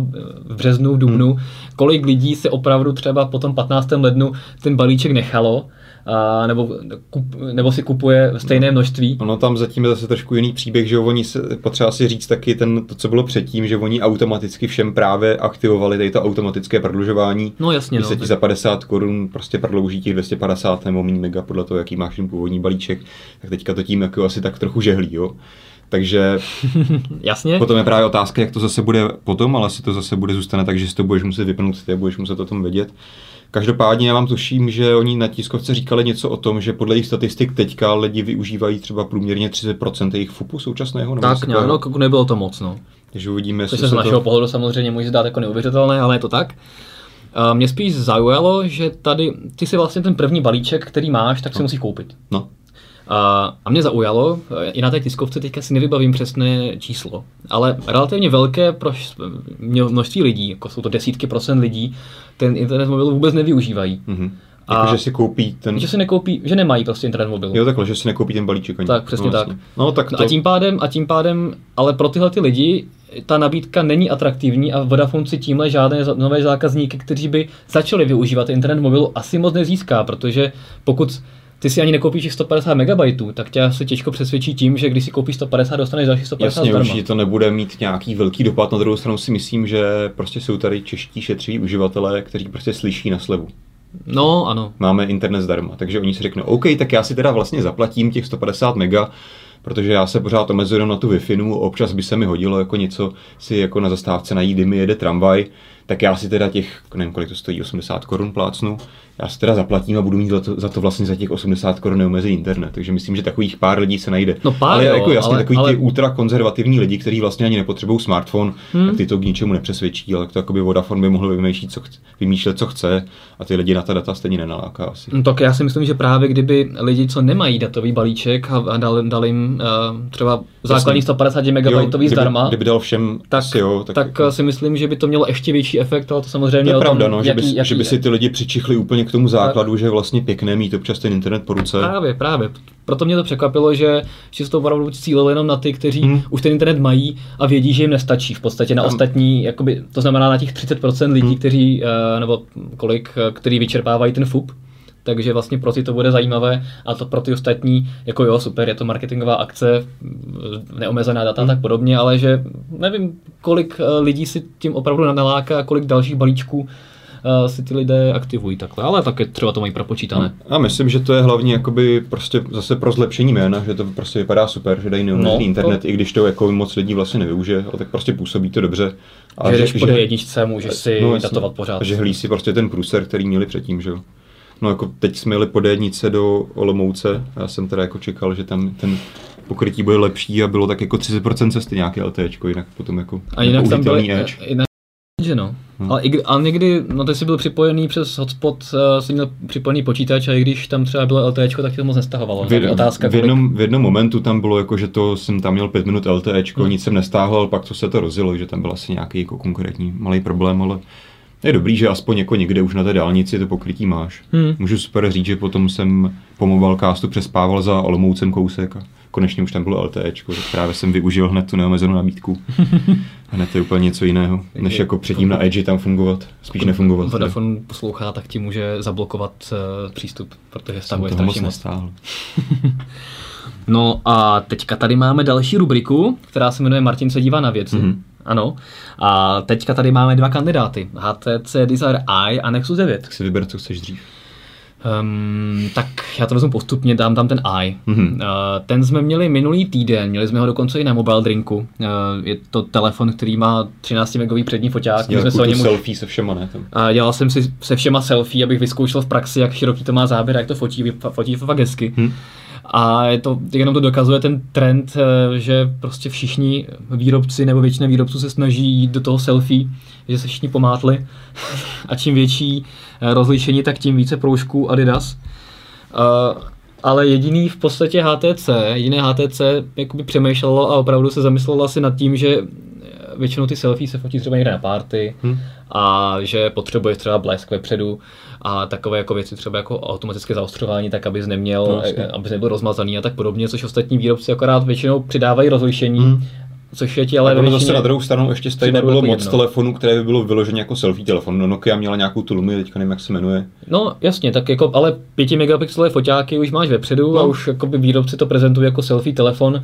v březnu, v dubnu, hmm. kolik lidí se opravdu třeba po tom 15. lednu ten balíček nechalo a, nebo, kup, nebo si kupuje stejné no. množství. Ono tam zatím je zase trošku jiný příběh, že oni se, potřeba si říct taky ten, to, co bylo předtím, že oni automaticky všem právě aktivovali tady to automatické prodlužování. No jasně. Když no, se ti za 50 korun prostě prodlouží těch 250 nebo méně mega podle toho, jaký máš ten původní balíček, tak teďka to tím jako asi tak trochu žehlí, jo. Takže Jasně. potom je právě otázka, jak to zase bude potom, ale asi to zase bude zůstane tak, že si to budeš muset vypnout, ty budeš muset o tom vědět. Každopádně já vám tuším, že oni na tiskovce říkali něco o tom, že podle jejich statistik teďka lidi využívají třeba průměrně 30% jejich FUPu současného. Tak, nějak, no, nebylo to moc, no. Takže uvidíme, jestli se z našeho to... pohledu samozřejmě může zdát jako neuvěřitelné, ale je to tak. Mě spíš zaujalo, že tady ty si vlastně ten první balíček, který máš, tak si no. musíš koupit. No. A, a mě zaujalo, i na té tiskovce teďka si nevybavím přesné číslo, ale relativně velké pro množství lidí, jako jsou to desítky procent lidí, ten internet mobil vůbec nevyužívají. Mm-hmm. A jako, že si koupí ten... Že si nekoupí, že nemají prostě internet mobil. Jo, takhle, že si nekoupí ten balíček. Ani. Tak, přesně no, tak. No, tak to... a, tím pádem, a tím pádem, ale pro tyhle ty lidi ta nabídka není atraktivní a Vodafone si tímhle žádné nové zákazníky, kteří by začali využívat internet mobilu, asi moc nezíská, protože pokud ty si ani nekoupíš 150 MB, tak tě se těžko přesvědčí tím, že když si koupíš 150, dostaneš další 150 Jasně, zdarma. určitě to nebude mít nějaký velký dopad. Na druhou stranu si myslím, že prostě jsou tady čeští šetří uživatelé, kteří prostě slyší na slevu. No, ano. Máme internet zdarma, takže oni si řeknou, OK, tak já si teda vlastně zaplatím těch 150 mega, protože já se pořád omezuju na tu Wi-Fi, občas by se mi hodilo jako něco si jako na zastávce najít, kdy mi jede tramvaj, tak já si teda těch, nevím kolik to stojí, 80 korun plácnu, já si teda zaplatím a budu mít za to, za to vlastně za těch 80 korun neomezený internet. Takže myslím, že takových pár lidí se najde. No pár, ale jo, jako jasně, ale, takový ale... ty ultra konzervativní lidi, kteří vlastně ani nepotřebují smartphone, hmm. tak ty to k ničemu nepřesvědčí, ale to by Vodafone by mohl vymýšlet, co chce, vymýšlet, co chce a ty lidi na ta data stejně nenaláká asi. No, tak já si myslím, že právě kdyby lidi, co nemají datový balíček a dal, dal jim uh, třeba základní 150 MB zdarma, kdyby dal všem, tak, asi jo, tak, tak jako... si myslím, že by to mělo ještě větší efekt, ale to samozřejmě to je pravda, no, jaký, že, by, jaký, že by si ty lidi přičichli úplně k tomu základu, tak. že je vlastně pěkné mít občas ten internet po ruce. Právě, právě. Proto mě to překvapilo, že, že se to opravdu cílilo jenom na ty, kteří hmm. už ten internet mají a vědí, že jim nestačí v podstatě na Tam. ostatní, jakoby, to znamená na těch 30% lidí, hmm. kteří, eh, nebo kolik, eh, který vyčerpávají ten FUP, takže vlastně pro ty to bude zajímavé a to pro ty ostatní, jako jo, super, je to marketingová akce, neomezená data a hmm. tak podobně, ale že nevím, kolik eh, lidí si tím opravdu naláká a kolik dalších balíčků si ty lidé aktivují takhle, ale také třeba to mají propočítané. No, a myslím, že to je hlavně jakoby prostě zase pro zlepšení jména, že to prostě vypadá super, že dají neomezený no, internet, to... i když to jako moc lidí vlastně nevyužije, ale tak prostě působí to dobře. A že, že když po jedničce můžeš si no, datovat pořád. Že hlí si prostě ten průser, který měli předtím, že jo. No jako teď jsme jeli po D1 do Olomouce, já jsem teda jako čekal, že tam ten pokrytí bude lepší a bylo tak jako 30% cesty nějaké LTEčko, jinak potom jako A jinak tam byly, Edge. jinak, že no. Hmm. Ale, i, ale někdy, no ty jsi byl připojený přes hotspot, uh, jsi měl připojený počítač a i když tam třeba bylo LTEčko, tak to moc nestahovalo. V, jed- otázka, v, kolik- jednom, v jednom momentu tam bylo jako, že to jsem tam měl pět minut LTEčko, Hmm. nic jsem nestáhl, ale pak to se to rozjelo, že tam byl asi nějaký jako konkrétní malý problém, ale je dobrý, že aspoň jako někde už na té dálnici to pokrytí máš. Hmm. Můžu super říct, že potom jsem po mobilecastu přespával za Olomoucem kousek a konečně už tam bylo LTEčko, tak právě jsem využil hned tu neomezenou nabídku. Hned to je úplně něco jiného, než jako předtím na Edge tam fungovat, spíš nefungovat. Vodafone poslouchá, tak ti může zablokovat uh, přístup, protože moc strašně moc. nestáhl. No a teďka tady máme další rubriku, která se jmenuje Martin se dívá na věci. Mhm. Ano. A teďka tady máme dva kandidáty. HTC Desire i a Nexus 9. Tak si vyber, co chceš dřív. Um, tak já to vezmu postupně, dám tam ten i. Mhm. Uh, ten jsme měli minulý týden, měli jsme ho dokonce i na mobile drinku. Uh, je to telefon, který má 13 megový přední foťák. Dělal jsme se o něm selfie se všema, ne? Tam. a dělal jsem si se všema selfie, abych vyzkoušel v praxi, jak široký to má záběr, jak to fotí, fotí to fakt hezky. Hm. A je to, jenom to dokazuje ten trend, eh, že prostě všichni výrobci nebo většina výrobců se snaží jít do toho selfie, že se všichni pomátli a čím větší eh, rozlišení, tak tím více proužků Adidas. Uh, ale jediný v podstatě HTC, jediné HTC jakoby přemýšlelo a opravdu se zamyslelo asi nad tím, že většinou ty selfie se fotí třeba někde na party Hm. a že potřebuješ třeba blesk vepředu a takové jako věci třeba jako automatické zaostřování, tak abys neměl, No, no, abys nebyl rozmazaný a tak podobně, což ostatní výrobci akorát většinou přidávají rozlišení, Hm. což je ti ale ono zase většině- na druhou stranu ještě stejně nebylo jako moc jedno. telefonů, které by bylo vyloženě jako selfie telefon. No Nokia měla nějakou tu Lumii, teďka nevím, jak se jmenuje. No jasně, tak jako, ale 5 megapixelové foťáky už máš vepředu No. a už jakoby výrobci to prezentují jako selfie telefon,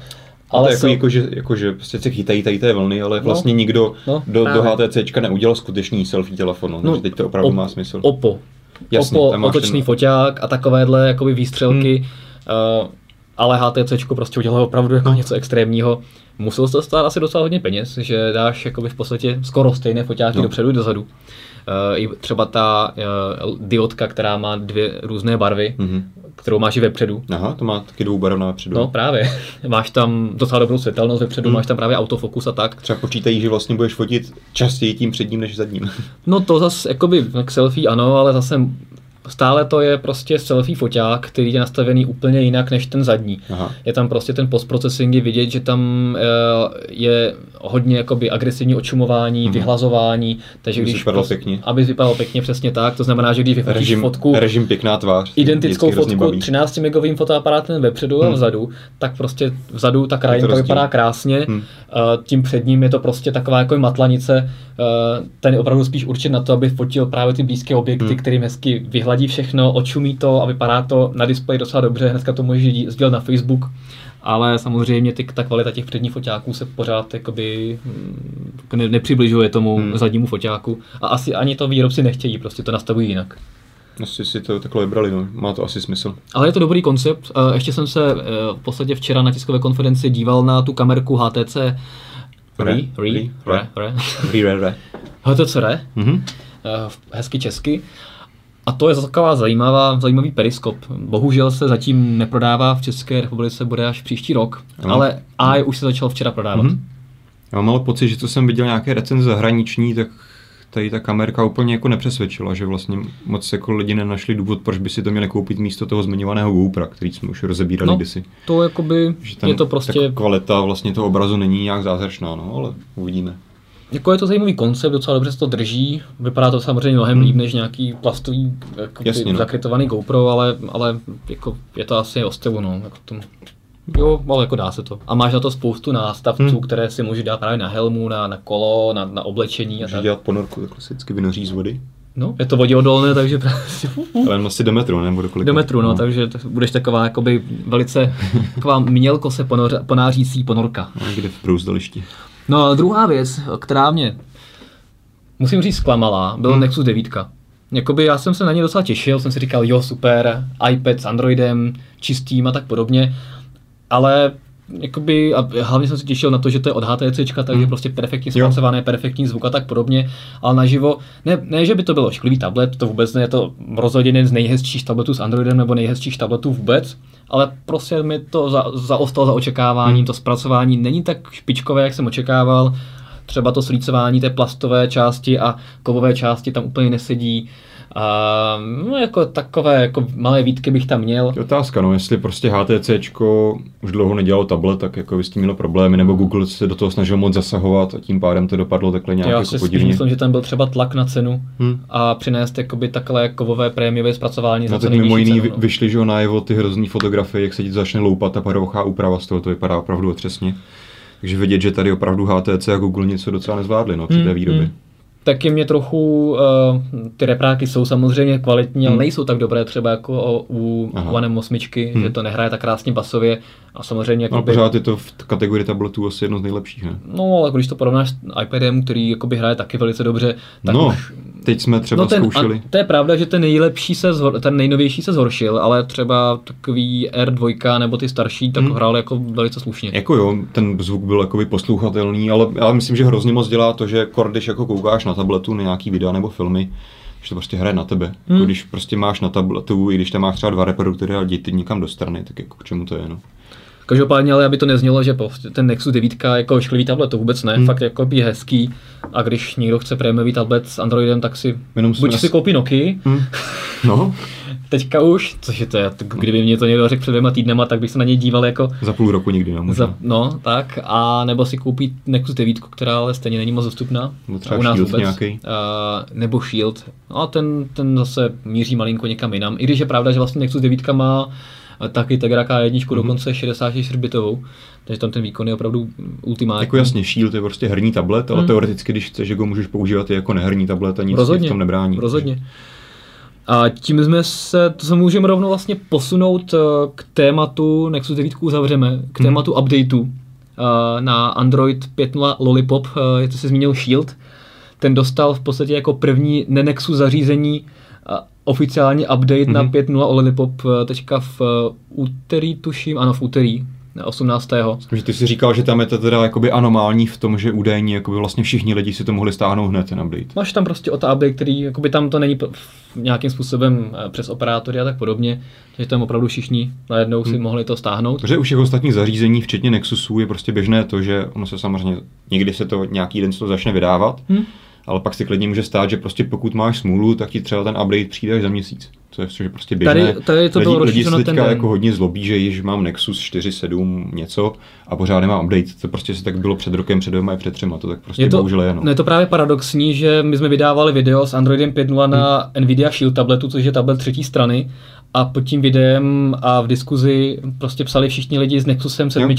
Ale ale to je jako, sel- jako, že, jako, že prostě se chytají tady té vlny, ale vlastně No. nikdo No, do, do. HTCčka neudělal skutečný selfie telefon. No, takže teď to opravdu má smysl. Oppo. Jasně, tam máš otočný ten- Hmm. foťák a takovéhle jakoby výstřelky. Uh, ale HTC prostě udělalo opravdu jako něco extrémního. Muselo se to stát asi docela hodně peněz, že dáš jakoby v podstatě skoro stejné foťáky No. no. dopředu i dozadu. Uh, I třeba ta uh, diodka, která má dvě různé barvy, Mhm. kterou máš i vepředu. Aha, to má taky dvoubarevná předu. No právě. Máš tam docela dobrou světelnost vepředu, Hmm. máš tam právě autofokus a tak. Třeba počítají, že vlastně budeš fotit častěji tím předním než zadním. No to zase, jakoby, tak selfie ano, ale zase stále to je prostě selfie foťák, který je nastavený úplně jinak než ten zadní. Aha. Je tam prostě ten postprocessing, je vidět, že tam eh, je hodně jakoby agresivní očumování, Mhm. vyhlazování, takže Aby když vypadalo prostě- pěkně. aby vypadalo pěkně přesně tak, to znamená, že když vyfotíš Režim, fotku, režim pěkná tvář. identickou fotku baví. 13 megovým fotoaparátem vepředu a Hmm. vzadu, tak prostě vzadu ta krajinka rozdíl. vypadá krásně, Hmm. tím předním je to prostě taková jako matlanice, eh, ten je opravdu spíš určen na to, aby fotil právě ty blízké objekty, Hmm. kterým hezky vyhladí všechno, očumí to a vypadá to na displeji docela dobře, hnedka to můžeš sdílet na Facebook, ale samozřejmě ty, ta kvalita těch předních foťáků se pořád jakoby mm, ne, nepřibližuje tomu Hmm. zadnímu foťáku a asi ani to výrobci nechtějí, prostě to nastavují jinak. Asi si to takhle vybrali, no. má to asi smysl. Ale je to dobrý koncept. Eh, Ještě jsem se eh, v podstatě včera na tiskové konferenci díval na tu kamerku HTC Re, Re, Re, Re, Re, Re, Re, re, re. HTC Re, Mhm. eh, hezky česky. A to je taková zajímavá, zajímavý periskop. Bohužel se zatím neprodává v České republice, bude až příští rok, Ano. ale AI už se začal včera prodávat. Mhm. Já mám ale pocit, že co jsem viděl nějaké recenze zahraniční, tak tady ta kamerka úplně jako nepřesvědčila, že vlastně moc jako lidi nenašli důvod, proč by si to měli koupit místo toho zmiňovaného GoPro, který jsme už rozebírali No, kdysi. to jakoby, Že ten, je to prostě... ta kvalita vlastně toho obrazu není nějak zázračná, no, ale uvidíme. Jako je to zajímavý koncept, docela dobře se to drží. Vypadá to samozřejmě mnohem líp než nějaký plastový jako Hmm. Jasně, no. zakrytovaný GoPro, ale, ale jako je to asi o stylu, no. Jako to, jo, ale jako dá se to. A máš na to spoustu nástavců, Hmm. které si můžeš dát právě na helmu, na, na kolo, na, na oblečení a Můžeš tak. dělat ponorku, vždycky vynoří z vody. No, je to voděodolné, takže prostě Ale asi do metru, nebo do kolika? do metru, no, takže t- budeš taková jakoby velice taková mělko se ponor, ponářící ponorka. No, Někde v brouzdališti. No a druhá věc, která mě, musím říct, zklamala, byl Hmm. hmm. Nexus 9. Jakoby já jsem se na ně docela těšil, jsem si říkal, jo, super, iPad s Androidem, čistým a tak podobně, ale jakoby, a hlavně jsem se těšil na to, že to je od HTC, takže hmm. prostě perfektně zpracované, perfektní zvuk a tak podobně, ale naživo, ne, ne, že by to bylo šklivý tablet, to vůbec ne, je to rozhodně jeden z nejhezčích tabletů s Androidem nebo nejhezčích tabletů vůbec, ale prostě mi to za, zaostalo za očekávání, hmm. to zpracování není tak špičkové, jak jsem očekával, třeba to slícování té plastové části a kovové části tam úplně nesedí. A no, jako takové jako malé výtky bych tam měl. Je otázka, no, jestli prostě HTC už dlouho nedělalo tablet, tak jako s tím mělo problémy, nebo Google se do toho snažil moc zasahovat a tím pádem to dopadlo takhle nějak Já jako si podivně. myslím, že tam byl třeba tlak na cenu hmm. a přinést jakoby takhle kovové prémiové zpracování no, za mimo jiný cenu, no. vyšly, že najevo ty hrozný fotografie, jak se ti začne loupat ta parochá úprava z toho, to vypadá opravdu otřesně. Takže vidět, že tady opravdu HTC a Google něco docela nezvládli no, při té Hmm, výrobě. hmm. Taky mě trochu, uh, ty repráky jsou samozřejmě kvalitní, ale Hmm. nejsou tak dobré třeba jako o, u. One M8, Hmm. že to nehraje tak krásně basově a samozřejmě No, jakoby, pořád je to v kategorii tabletů asi jedno z nejlepších, ne? no ale když to porovnáš s iPadem, který jakoby hraje taky velice dobře, tak no, už teď jsme třeba No ten, zkoušeli. a to je pravda, že ten nejlepší se zhor, ten nejnovější se zhoršil, ale třeba takový R2 nebo ty starší tak Hmm. hrál jako velice slušně. Jako jo, ten zvuk byl jakoby poslouchatelný, ale já myslím, že hrozně moc dělá to, že kor, když jako koukáš na tabletu na nějaký videa nebo filmy, že to prostě hraje na tebe. Hmm. Jako když prostě máš na tabletu, i když tam máš třeba dva reproduktory a jdi ty někam do strany, tak jako k čemu to je, no. Každopádně, ale aby to neznělo, že prostě ten Nexus 9 jako ošklivý tablet, to vůbec ne, Hmm. hmm. fakt jako je hezký a když někdo chce prémiový tablet s Androidem, tak si Jenom buď si koupí Nokia, Hm. No, teďka už, což je to, já- kdyby mě to někdo řekl před dvěma týdnema, tak bych se na něj díval jako za půl roku nikdy, no, možná. za, no, tak, a nebo si koupí Nexus 9, která ale stejně není moc dostupná. Nebo třeba u nás Shield vůbec. nějaký. A, nebo Shield. No a ten, ten zase míří malinko někam jinam. I když je pravda, že vlastně Nexus 9 má taky Tegra K1, Mhm. mm-hmm. dokonce 64 bitovou, takže tam ten výkon je opravdu ultimátní. Jako jasně, Shield je prostě herní tablet, ale Hmm. teoreticky, když chceš, že ho můžeš používat i jako neherní tablet a nic rozhodně, v tom nebrání. Rozhodně. A tím jsme se, to se můžeme rovnou vlastně posunout eh, k tématu, Nexus 9 uzavřeme, k Mhm. tématu updateu eh, na Android 5.0 Lollipop, jak to se zmínil Shield, ten dostal v podstatě jako první Nenexus zařízení oficiální update na Mhm. 5.0 Lollipop eh, teďka v eh, úterý, tuším, ano v úterý, na 18. Že ty si říkal, že tam je to teda jakoby anomální v tom, že údajně jakoby vlastně všichni lidi si to mohli stáhnout hned ten update. Máš tam prostě o update, který jakoby tam to není nějakým způsobem eh, přes operátory a tak podobně, takže tam opravdu všichni najednou si Hmm. mohli to stáhnout. Protože u všech ostatních zařízení, včetně Nexusů, je prostě běžné to, že ono se samozřejmě, někdy se to nějaký den se to začne vydávat, Hm? Ale pak si klidně může stát, že prostě pokud máš smůlu, tak ti třeba ten update přijde až za měsíc. To je, což je prostě běžné. Tady- tady to bylo lidi, lidi se teďka jako hodně zlobí, že již mám Nexus 4.7 něco a pořád nemám update. To prostě se tak bylo před rokem, před dvěma i před třema. To tak prostě Je to, bohužel je. No. no je to právě paradoxní, že my jsme vydávali video s Androidem 5.0 na Nvidia Shield tabletu, což je tablet třetí strany, a pod tím videem a v diskuzi prostě psali všichni lidi s Nexusem 7,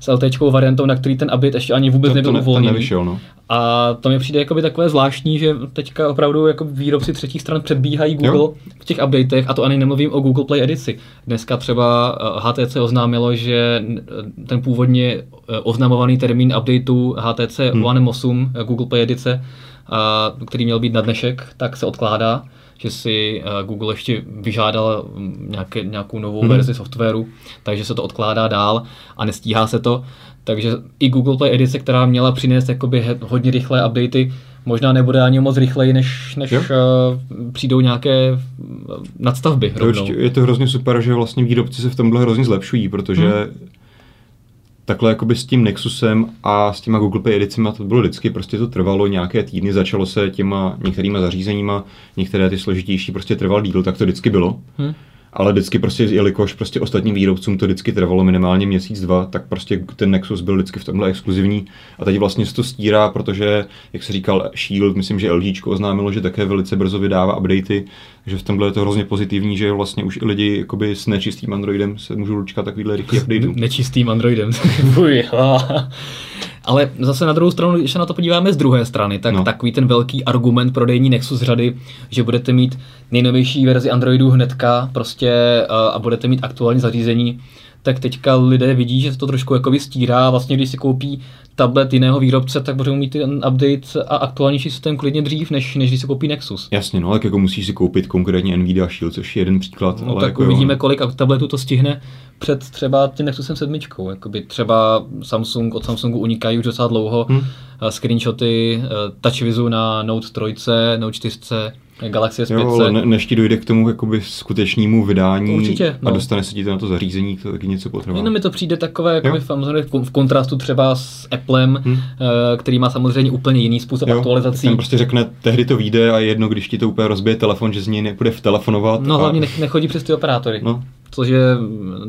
s LT variantou, na který ten update ještě ani vůbec to, to, nebyl ne, to uvolněný. nevyšel, no. A to mi přijde jakoby takové zvláštní, že teďka opravdu jako výrobci třetích stran předbíhají Google Jo. v těch updatech a to ani nemluvím o Google Play edici. Dneska třeba eh, HTC oznámilo, že eh, ten původně eh, oznamovaný termín updateu HTC Hmm. One M8 eh, Google Play edice, a, který měl být na dnešek, tak se odkládá že si eh, Google ještě vyžádal mm, nějaké, nějakou novou Hmm. verzi softwaru, takže se to odkládá dál a nestíhá se to. Takže i Google Play edice, která měla přinést jakoby hodně rychlé updaty, možná nebude ani moc rychleji, než, než uh, přijdou nějaké eh, nadstavby rovnou. je to hrozně super, že vlastně výrobci se v tomhle hrozně zlepšují, protože Hmm. Takhle jakoby s tím Nexusem a s těma Google Pay edicema to bylo vždycky, prostě to trvalo nějaké týdny, začalo se těma některýma zařízeníma, některé ty složitější prostě trval díl, tak to vždycky bylo. Hm. Ale vždycky prostě, jelikož prostě ostatním výrobcům to vždycky trvalo minimálně měsíc, dva, tak prostě ten Nexus byl vždycky v tomhle exkluzivní. A teď vlastně se to stírá, protože, jak se říkal Shield, myslím, že LG oznámilo, že také velice brzo vydává updaty, takže v tomhle je to hrozně pozitivní, že vlastně už i lidi jakoby s nečistým Androidem se můžou dočkat takovýhle rychlý updateů. Nečistým Androidem. Ale zase na druhou stranu, když se na to podíváme z druhé strany, tak No. no. takový ten velký argument prodejní Nexus řady, že budete mít nejnovější verzi Androidu hnedka prostě eh, a budete mít aktuální zařízení, tak teďka lidé vidí, že se to trošku jako stírá a vlastně když si koupí tablet jiného výrobce, tak budou mít ten update a aktuálnější systém klidně dřív, než, než když si koupí Nexus. Jasně, no, tak jako musíš si koupit konkrétně Nvidia Shield, což je jeden příklad. No, ale tak jako uvidíme, jo. kolik tabletů to stihne před třeba tím Nexusem 7. Jakoby třeba Samsung, od Samsungu unikají už docela dlouho hmm. screenshoty TouchWizu na Note 3, Note 4, Galaxy S5. Jo, ale ne, než ti dojde k tomu jakoby skutečnému vydání Určitě, no. a dostane se ti to na to zařízení, to taky něco potrvá. Jenom mi to přijde takové jakoby, samozřejmě v kontrastu třeba s Applem, hmm. který má samozřejmě úplně jiný způsob jo, aktualizací. Ten prostě řekne, tehdy to vyjde a je jedno, když ti to úplně rozbije telefon, že z něj nebude vtelefonovat. No a... hlavně nech, nechodí přes ty operátory. No. Což je,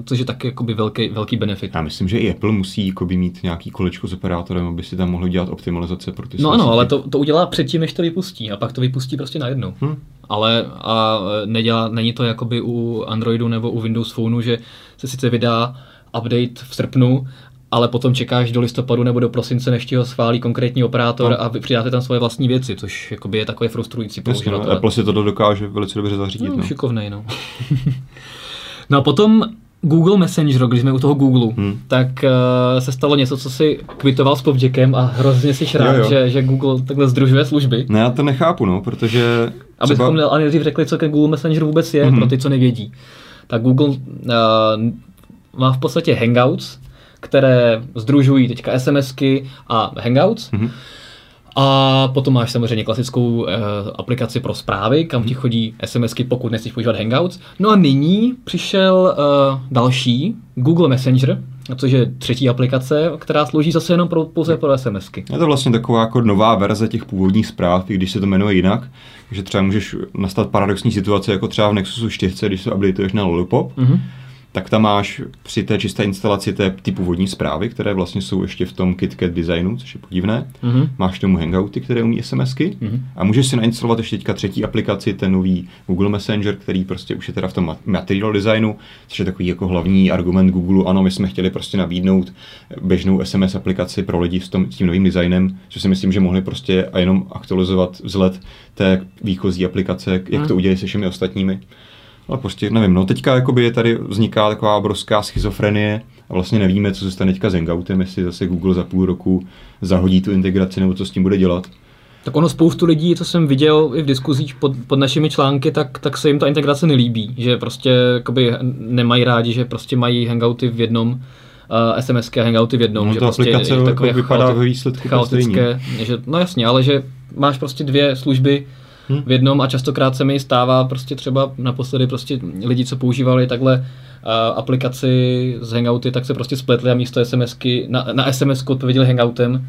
což je taky jakoby velký, velký benefit. Já myslím, že i Apple musí jakoby mít nějaký kolečko s operátorem, aby si tam mohli dělat optimalizace pro ty No ano, ale to, to udělá předtím, než to vypustí a pak to vypustí prostě najednou. Hmm. Ale a nedělá, není to jakoby u Androidu nebo u Windows Phoneu, že se sice vydá update v srpnu, ale potom čekáš do listopadu nebo do prosince, než ti ho schválí konkrétní operátor no. a vy přidáte tam svoje vlastní věci, což jakoby je takové frustrující pro Jasně, no, Apple si to dokáže velice dobře zařídit. No, no. Šikovnej, no. no a potom Google Messenger, když jsme u toho Google, hmm. tak uh, se stalo něco, co si kvitoval s Povděkem a hrozně si rád, jo, jo. Že, že Google takhle združuje služby. Ne, já to nechápu, no, protože... Abychom třeba... ale nejdřív řekli, co ten Google Messenger vůbec je, hmm. pro ty, co nevědí. Tak Google uh, má v podstatě Hangouts, které združují teďka SMSky a Hangouts. Hmm. A potom máš samozřejmě klasickou uh, aplikaci pro zprávy, kam ti chodí SMSky, pokud nechceš používat Hangouts. No a nyní přišel uh, další, Google Messenger, což je třetí aplikace, která slouží zase jenom pro, pouze pro SMSky. Je to vlastně taková jako nová verze těch původních zpráv, i když se to jmenuje jinak, že třeba můžeš nastat paradoxní situace, jako třeba v Nexusu 4, když se updateuješ na Lollipop, mm-hmm tak tam máš při té čisté instalaci té ty původní zprávy, které vlastně jsou ještě v tom KitKat designu, což je podivné. Mm-hmm. Máš tomu Hangouty, které umí SMSky mm-hmm. a můžeš si nainstalovat ještě teďka třetí aplikaci, ten nový Google Messenger, který prostě už je teda v tom material designu, což je takový jako hlavní argument Google. Ano, my jsme chtěli prostě nabídnout běžnou SMS aplikaci pro lidi s, tom, s tím novým designem, což si myslím, že mohli prostě a jenom aktualizovat vzhled té výchozí aplikace, jak mm. to udělali se všemi ostatními. Ale prostě nevím, no teďka jakoby je tady vzniká taková obrovská schizofrenie a vlastně nevíme, co se stane teďka s Hangoutem, jestli zase Google za půl roku zahodí tu integraci nebo co s tím bude dělat. Tak ono spoustu lidí, co jsem viděl i v diskuzích pod, pod našimi články, tak, tak se jim ta integrace nelíbí, že prostě jakoby nemají rádi, že prostě mají hangouty v jednom, uh, SMSky a hangouty v jednom. No, že ta prostě aplikace jako vypadá ve výsledku chaotické, že, no jasně, ale že máš prostě dvě služby, hmm. v jednom a častokrát se mi stává prostě třeba naposledy prostě lidi, co používali takhle uh, aplikaci z Hangouty, tak se prostě spletli a místo SMSky, na, na SMS odpověděli Hangoutem,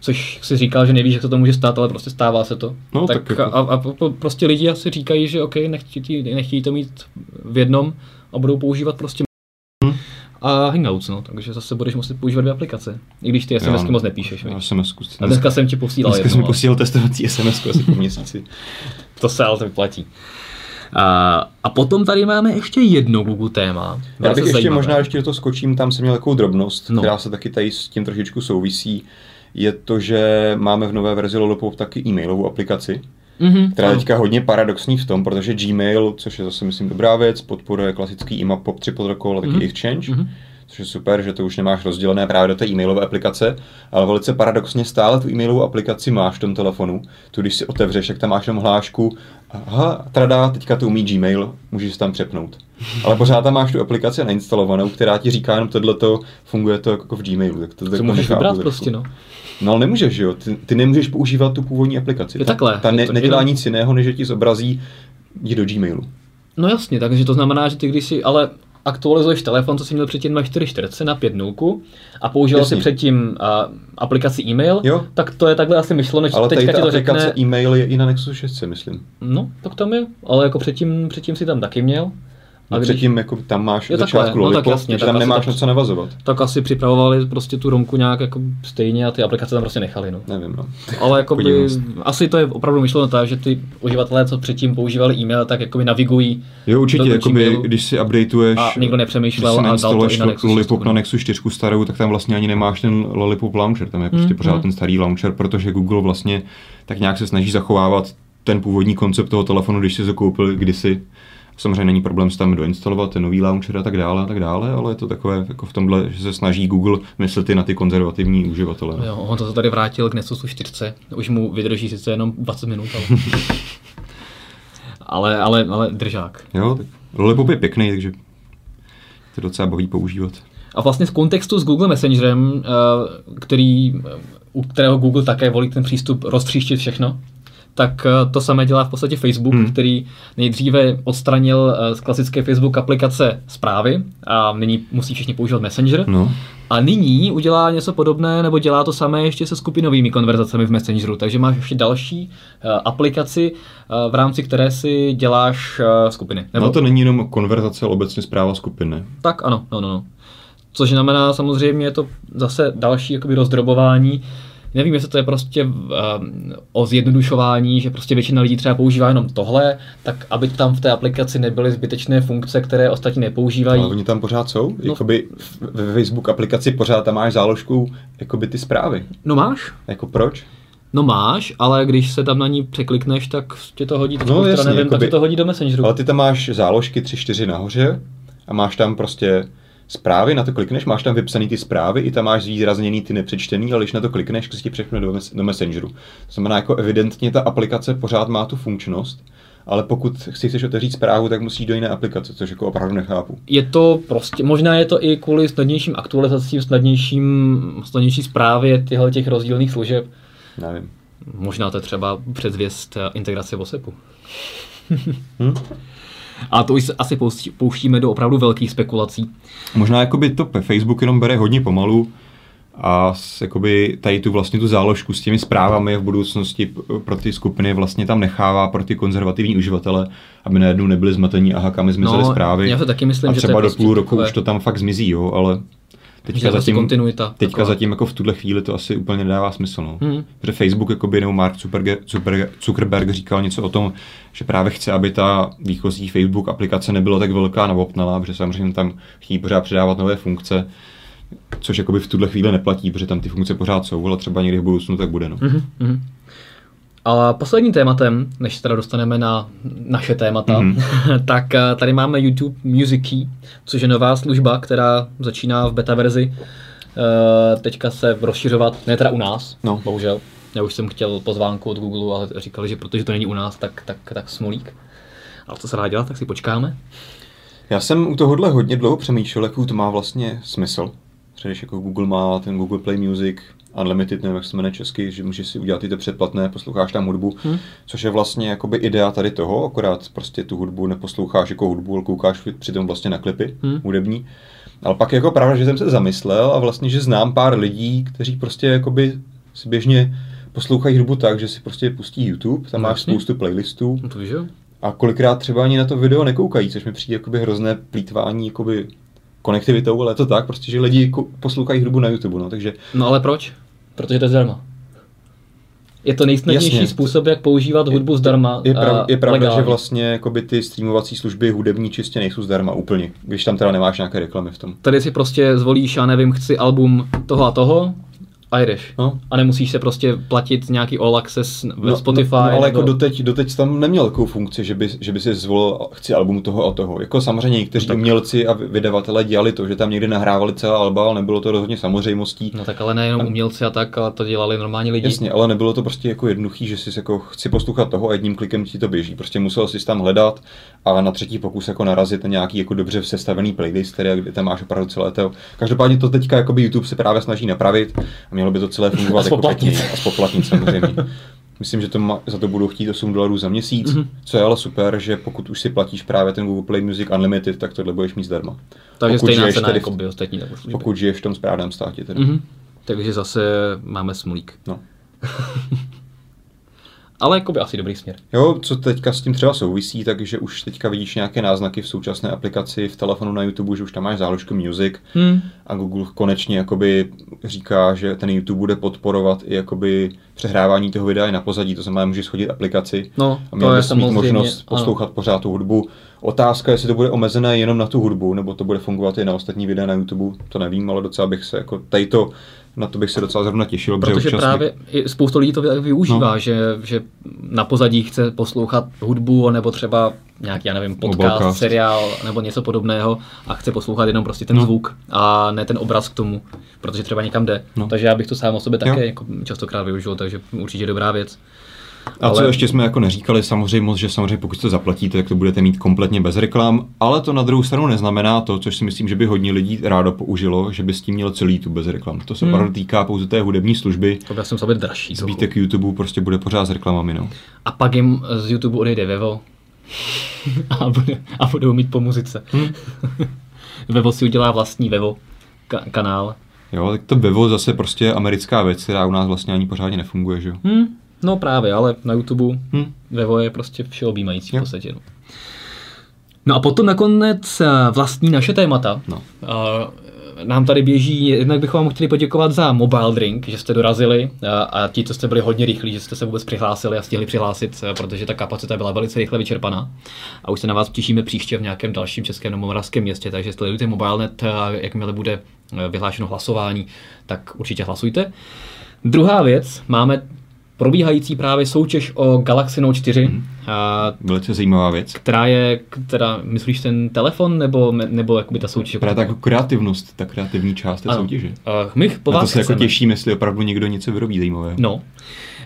což si říkal, že nevíš, jak se to může stát, ale prostě stává se to. No, tak, tak jako... a, a, prostě lidi asi říkají, že OK, nechtějí, nechtějí to mít v jednom a budou používat prostě. A Hangouts, no, takže zase budeš muset používat dvě aplikace. I když ty SMSky jo, moc nepíšeš. Já SMS a dneska jsem ti posílal Dneska jedno, jsem posílal testovací SMS asi po měsíci. to se ale to vyplatí. A, a potom tady máme ještě jedno Google téma. Já bych ještě zajímavé. možná ještě do toho skočím, tam jsem měl takovou drobnost, no. která se taky tady s tím trošičku souvisí. Je to, že máme v nové verzi Lollipop taky e-mailovou aplikaci, mm-hmm, která je teďka hodně paradoxní v tom, protože Gmail, což je zase myslím dobrá věc, podporuje klasický IMAP POP3 protokol a taky mm-hmm. Exchange. Mm-hmm což je super, že to už nemáš rozdělené právě do té e-mailové aplikace, ale velice paradoxně stále tu e-mailovou aplikaci máš v tom telefonu. Tu, když si otevřeš, jak tam máš tam hlášku, aha, trada, teďka to umí Gmail, můžeš tam přepnout. Ale pořád tam máš tu aplikaci nainstalovanou, která ti říká jenom tohleto, funguje to jako v Gmailu. Tak to, to tak můžeš vybrat prostě, no. No ale nemůžeš, jo. Ty, ty nemůžeš používat tu původní aplikaci. Je takhle. Ta, ta ne, nedělá jenom... nic jiného, než že ti zobrazí jdi do Gmailu. No jasně, takže to znamená, že ty když si, ale aktualizuješ telefon, co jsi měl předtím na 4.4 na 5.0 a používal si předtím uh, aplikaci e-mail, jo. tak to je takhle asi myšleno, že ale teďka ti to řekne... e-mail je i na Nexus 6, myslím. No, tak tam je, ale jako předtím, předtím si tam taky měl. A když... předtím jako tam máš jo, začátku no, tak jasně, tak tam nemáš na co navazovat. Tak asi připravovali prostě tu romku nějak jako stejně a ty aplikace tam prostě nechali. No. Nevím, no. Ale jako by, asi to je opravdu myšleno tak, že ty uživatelé, co předtím používali e-mail, tak jako by navigují. Jo, určitě, jako by, když si updateuješ, a nikdo nepřemýšlel a dal to i na Nexus Lollipop na Nexus 4 starou, tak tam vlastně ani nemáš ten Lollipop launcher, tam je prostě hmm, pořád hmm. ten starý launcher, protože Google vlastně tak nějak se snaží zachovávat ten původní koncept toho telefonu, když si to koupil kdysi Samozřejmě není problém s tam doinstalovat ten nový launcher a tak dále a tak dále, ale je to takové jako v tomhle, že se snaží Google myslet i na ty konzervativní uživatele. Jo, on to tady vrátil k Nexusu 4. Už mu vydrží sice jenom 20 minut, ale, ale, ale, ale držák. Jo, tak Lollipop je pěkný, takže to docela baví používat. A vlastně v kontextu s Google Messengerem, eh, který, u kterého Google také volí ten přístup roztříštit všechno, tak eh, to samé dělá v podstatě Facebook, hmm. který nejdříve odstranil eh, z klasické Facebook aplikace zprávy a nyní musí všichni používat Messenger. No. A nyní udělá něco podobné, nebo dělá to samé ještě se skupinovými konverzacemi v Messengeru. Takže máš ještě další uh, aplikaci, uh, v rámci které si děláš uh, skupiny. Nebo... No to není jenom konverzace, ale obecně zpráva skupiny. Tak ano, no, no, no. Což znamená samozřejmě je to zase další jakoby rozdrobování. Nevím, jestli to je prostě uh, o zjednodušování, že prostě většina lidí třeba používá jenom tohle, tak aby tam v té aplikaci nebyly zbytečné funkce, které ostatní nepoužívají. Ale oni tam pořád jsou? No. Jakoby ve Facebook aplikaci pořád tam máš záložku jakoby ty zprávy. No máš. Jako proč? No máš, ale když se tam na ní překlikneš, tak tě to hodí, no, jasně, nevím, jakoby, tak to hodí do Messengeru. Ale ty tam máš záložky 3-4 nahoře a máš tam prostě zprávy, na to klikneš, máš tam vypsaný ty zprávy, i tam máš zvýrazněný ty nepřečtený, ale když na to klikneš, tak si ti přepne do, mes- do Messengeru. To znamená, jako evidentně ta aplikace pořád má tu funkčnost, ale pokud si chceš otevřít zprávu, tak musíš do jiné aplikace, což jako opravdu nechápu. Je to prostě, možná je to i kvůli snadnějším aktualizacím, snadnějším, snadnější zprávě těchto těch rozdílných služeb. Nevím. Možná to je třeba předzvěst eh, integrace WhatsAppu. hm? A to už se asi pouštíme do opravdu velkých spekulací. Možná jakoby to Facebook jenom bere hodně pomalu a jakoby tady tu vlastně tu záložku s těmi zprávami v budoucnosti pro ty skupiny vlastně tam nechává pro ty konzervativní uživatele, aby najednou nebyli zmatení, aha, kam zmizely no, zprávy. Já se taky myslím, a třeba že do prostě půl roku takové... už to tam fakt zmizí, jo, ale Teďka zatím, kontinuita. Teďka taková. zatím jako v tuhle chvíli to asi úplně nedává smysl. No. Hmm. Protože Facebook jakoby, nebo Mark Zuckerberg, Zuckerberg říkal něco o tom, že právě chce, aby ta výchozí Facebook aplikace nebyla tak velká na opnala, protože samozřejmě tam chtějí pořád přidávat nové funkce, což jakoby v tuhle chvíli neplatí, protože tam ty funkce pořád jsou, ale třeba někdy v budoucnu tak bude. No. hmm A posledním tématem, než se teda dostaneme na naše témata, mm-hmm. tak eh, tady máme YouTube Music Key, což je nová služba, která začíná v beta verzi. Eh, teďka se rozšiřovat, ne teda u nás, no. bohužel. Já už jsem chtěl pozvánku od Google, ale říkali, že protože to není u nás, tak, tak, tak smolík. Ale co se dá dělat, tak si počkáme. Já jsem u tohohle hodně dlouho přemýšlel, jaký to má vlastně smysl. Když jako Google má ten Google Play Music, Unlimited, nevím, jak se jmenuje česky, že můžeš si udělat i to předplatné, posloucháš tam hudbu, hmm. což je vlastně jakoby idea tady toho, akorát prostě tu hudbu neposloucháš jako hudbu, ale koukáš přitom vlastně na klipy hmm. hudební. Ale pak jako pravda, že jsem se zamyslel a vlastně, že znám pár lidí, kteří prostě jakoby si běžně poslouchají hudbu tak, že si prostě pustí YouTube, tam no, máš vlastně. spoustu playlistů. No to víš, jo? A kolikrát třeba ani na to video nekoukají, což mi přijde jakoby hrozné plítvání jakoby konektivitou, ale je to tak, prostě, že lidi poslouchají hudbu na YouTube, no, takže... No ale proč? Protože to je zdarma. Je to nejsnadnější Jasně. způsob, jak používat hudbu zdarma. Je, prav, je pravda, legálně. že vlastně jakoby ty streamovací služby hudební čistě nejsou zdarma úplně, když tam teda nemáš nějaké reklamy v tom. Tady si prostě zvolíš, já nevím, chci album toho a toho, a jdeš. No. A nemusíš se prostě platit nějaký all access ve no, Spotify. No, no ale nebo... jako doteď, doteď tam neměl takovou funkci, že by, že by si zvolil, chci album toho a toho. Jako samozřejmě někteří no, tak... umělci a vydavatelé dělali to, že tam někdy nahrávali celá alba, ale nebylo to rozhodně samozřejmostí. No tak ale nejenom a... umělci a tak, ale to dělali normální lidi. Jasně, ale nebylo to prostě jako jednoduchý, že si jako chci poslouchat toho a jedním klikem ti to běží. Prostě musel si tam hledat a na třetí pokus jako narazit na nějaký jako dobře sestavený playlist, který, kde tam máš opravdu celé to. Každopádně to teďka jako YouTube se právě snaží napravit a mělo by to celé fungovat a spoplatnit. Jako a spoplatnit samozřejmě. Myslím, že to ma, za to budou chtít 8 dolarů za měsíc, mm-hmm. co je ale super, že pokud už si platíš právě ten Google Play Music Unlimited, tak tohle budeš mít zdarma. Takže pokud stejná cena jako by ostatní Pokud žiješ v tom správném státě. Tedy. Mm-hmm. Takže zase máme smolík. No. ale jako by asi dobrý směr. Jo, co teďka s tím třeba souvisí, takže už teďka vidíš nějaké náznaky v současné aplikaci v telefonu na YouTube, že už tam máš záložku Music hmm. a Google konečně jakoby říká, že ten YouTube bude podporovat i jakoby přehrávání toho videa i na pozadí, to znamená, můžeš schodit aplikaci no, a měl bys mít možnost poslouchat ano. pořád tu hudbu. Otázka, jestli to bude omezené jenom na tu hudbu, nebo to bude fungovat i na ostatní videa na YouTube, to nevím, ale docela bych se jako tady to Na to bych se docela zrovna těšil. Protože právě mi... spoustu lidí to využívá, no. že, že na pozadí chce poslouchat hudbu nebo třeba nějaký, já nevím, podcast, Mobilecast. seriál nebo něco podobného a chce poslouchat jenom prostě ten no. zvuk a ne ten obraz k tomu, protože třeba někam jde. No. Takže já bych to sám o sobě také jako častokrát využil, takže určitě dobrá věc. A ale... co ještě jsme jako neříkali, samozřejmě že samozřejmě pokud to zaplatíte, tak to budete mít kompletně bez reklam, ale to na druhou stranu neznamená to, což si myslím, že by hodně lidí rádo použilo, že by s tím měl celý tu bez reklam. To se hmm. opravdu týká pouze té hudební služby. To by jsem sobě dražší. Zbytek YouTube prostě bude pořád s reklamami. No. A pak jim z YouTube odejde Vevo a, bude, a budou mít po muzice. Hmm. Vevo si udělá vlastní Vevo ka- kanál. Jo, tak to Vevo zase prostě americká věc, která u nás vlastně ani pořádně nefunguje, že jo? Hmm. No právě, ale na YouTube hmm. Vevo je prostě všeobjímající v podstatě. No. no a potom nakonec eh, vlastní naše témata. No. Uh, nám tady běží, jednak bychom vám chtěli poděkovat za Mobile Drink, že jste dorazili a, eh, a ti, co jste byli hodně rychlí, že jste se vůbec přihlásili a stihli přihlásit, protože ta kapacita byla velice rychle vyčerpaná. A už se na vás těšíme příště v nějakém dalším českém nebo moravském městě, takže sledujte MobileNet a jakmile bude vyhlášeno hlasování, tak určitě hlasujte. Druhá věc, máme probíhající právě soutěž o Galaxy Note 4. Hmm. A, Velice zajímavá věc. Která je, která, myslíš ten telefon, nebo, nebo jakoby ta soutěž? Právě ta kreativnost, ta kreativní část té ano. soutěže. Uh, my po vás Na to se jako těším, jestli opravdu někdo něco vyrobí zajímavé. No.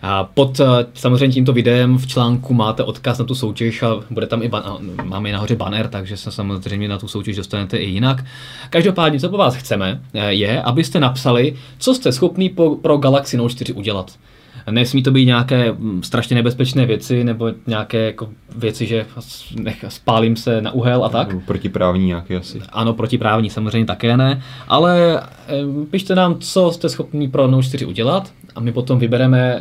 A pod samozřejmě tímto videem v článku máte odkaz na tu soutěž a bude tam i ban- máme i nahoře banner, takže se samozřejmě na tu soutěž dostanete i jinak. Každopádně, co po vás chceme, je, abyste napsali, co jste schopný po, pro Galaxy Note 4 udělat. Nesmí to být nějaké mm, strašně nebezpečné věci nebo nějaké jako věci, že nech, spálím se na uhel a tak. Protiprávní nějaké asi. Ano, protiprávní samozřejmě také ne, ale pište nám, co jste schopni pro Note 4 udělat a my potom vybereme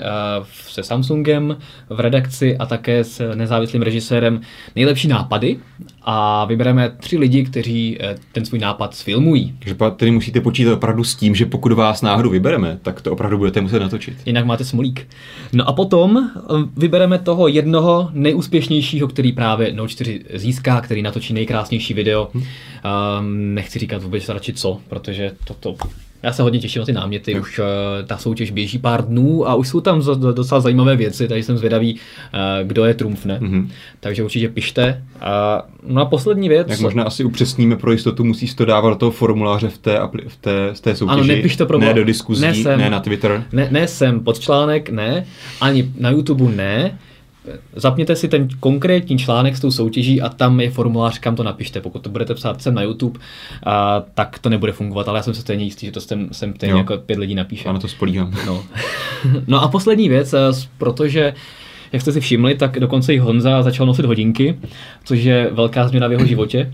se Samsungem v redakci a také s nezávislým režisérem nejlepší nápady a vybereme tři lidi, kteří eh, ten svůj nápad sfilmují. Takže tedy musíte počítat opravdu s tím, že pokud vás náhodou vybereme, tak to opravdu budete muset natočit. Jinak máte smolík. No a potom eh, vybereme toho jednoho nejúspěšnějšího, který právě Note 4 získá, který natočí nejkrásnější video. Hmm. Um, nechci říkat vůbec radši co, protože toto já se hodně těším na ty náměty, už uh, ta soutěž běží pár dnů a už jsou tam docela zajímavé věci, takže jsem zvědavý, uh, kdo je trumfne. Mm-hmm. Takže určitě pište. A, no a poslední věc. Jak možná asi upřesníme pro jistotu, musíš to dávat do toho formuláře v té, v té, v té soutěži. Ano, nepiš to pro Ne do diskuzí, ne, sem, ne na Twitter. Ne, ne sem pod článek, ne, ani na YouTube ne, zapněte si ten konkrétní článek s tou soutěží a tam je formulář, kam to napište. Pokud to budete psát sem na YouTube, a, tak to nebude fungovat, ale já jsem se stejně jistý, že to sem, sem stejně jako pět lidí napíše. Ano, to spolíhám. No. no a poslední věc, protože jak jste si všimli, tak dokonce i Honza začal nosit hodinky, což je velká změna v jeho životě.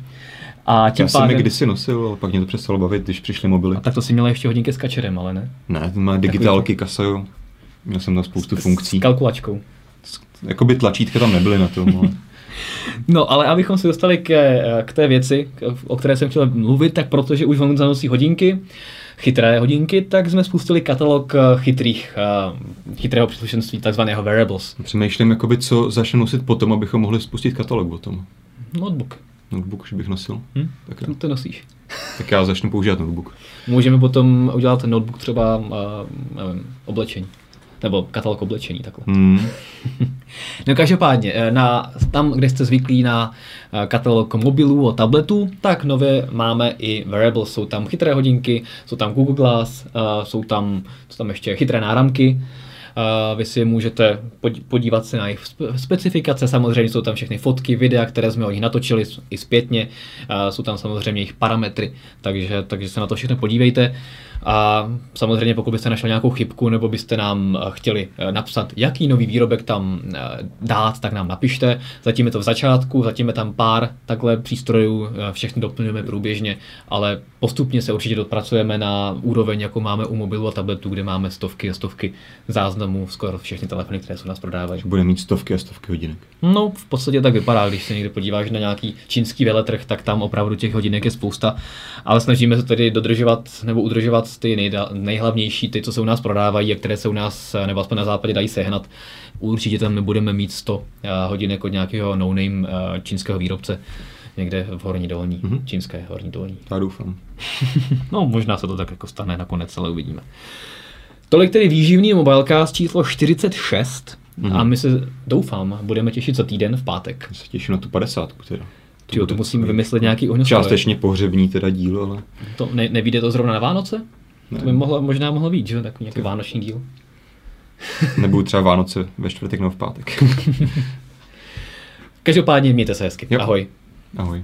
A tím Já jsem pádem... je kdysi nosil, ale pak mě to přestalo bavit, když přišly mobily. A tak to si měl ještě hodinky s kačerem, ale ne? Ne, má digitálky, kasajo. Měl jsem tam spoustu s, funkcí. S kalkulačkou jakoby tlačítka tam nebyly na tom. Ale... No, ale abychom se dostali k, k té věci, o které jsem chtěl mluvit, tak protože už vám zanosí hodinky, chytré hodinky, tak jsme spustili katalog chytrých, uh, chytrého příslušenství, takzvaného wearables. Přemýšlím, jakoby, co začne nosit potom, abychom mohli spustit katalog o tom. Notebook. Notebook už bych nosil. Hm? Tak já. To nosíš. Tak já začnu používat notebook. Můžeme potom udělat notebook třeba, nevím, oblečení nebo katalog oblečení takhle. Mm. no každopádně, eh, na, tam, kde jste zvyklí na eh, katalog mobilů a tabletů, tak nově máme i wearables. Jsou tam chytré hodinky, jsou tam Google Glass, eh, jsou tam, jsou tam ještě chytré náramky, vy si můžete podívat se na jejich specifikace, samozřejmě jsou tam všechny fotky, videa, které jsme o nich natočili i zpětně, jsou tam samozřejmě jejich parametry, takže, takže se na to všechno podívejte. A samozřejmě pokud byste našli nějakou chybku nebo byste nám eh, chtěli eh, napsat, jaký nový výrobek tam eh, dát, tak nám napište. Zatím je to v začátku, zatím je tam pár takhle přístrojů, všechny doplňujeme průběžně, ale postupně se určitě dopracujeme na úroveň, jako máme u mobilu a tabletu, kde máme stovky a stovky záznamů, skoro všechny telefony, které jsou nás prodávají. Bude mít stovky a stovky hodinek. No, v podstatě tak vypadá, když se někdy podíváš na nějaký čínský veletrh, tak tam opravdu těch hodinek je spousta, ale snažíme se tedy dodržovat nebo udržovat ty nejda, nejhlavnější, ty, co se u nás prodávají a které se u nás, nebo aspoň na západě dají sehnat. Určitě tam nebudeme mít 100 eh, hodinek od nějakého no-name eh, čínského výrobce. někde v Horní dolní, mm-hmm. čínské Horní dolní. Já doufám. no, možná se to tak jako stane nakonec, ale uvidíme. Tolik tedy výživný mobilecast číslo 46 mm-hmm. a my se, doufám, budeme těšit za týden v pátek. Já se těším na tu 50 teda. To, to musíme vymyslet nějaký ohňoslavy. Částečně pohřební teda díl, ale... To ne, nevíde to zrovna na Vánoce? Ne. To by mohlo, možná mohlo být, že? Takový nějaký vánoční díl. Nebudu třeba Vánoce ve čtvrtek nebo v pátek. Každopádně mějte se hezky. Jo. Ahoj. Ahoj.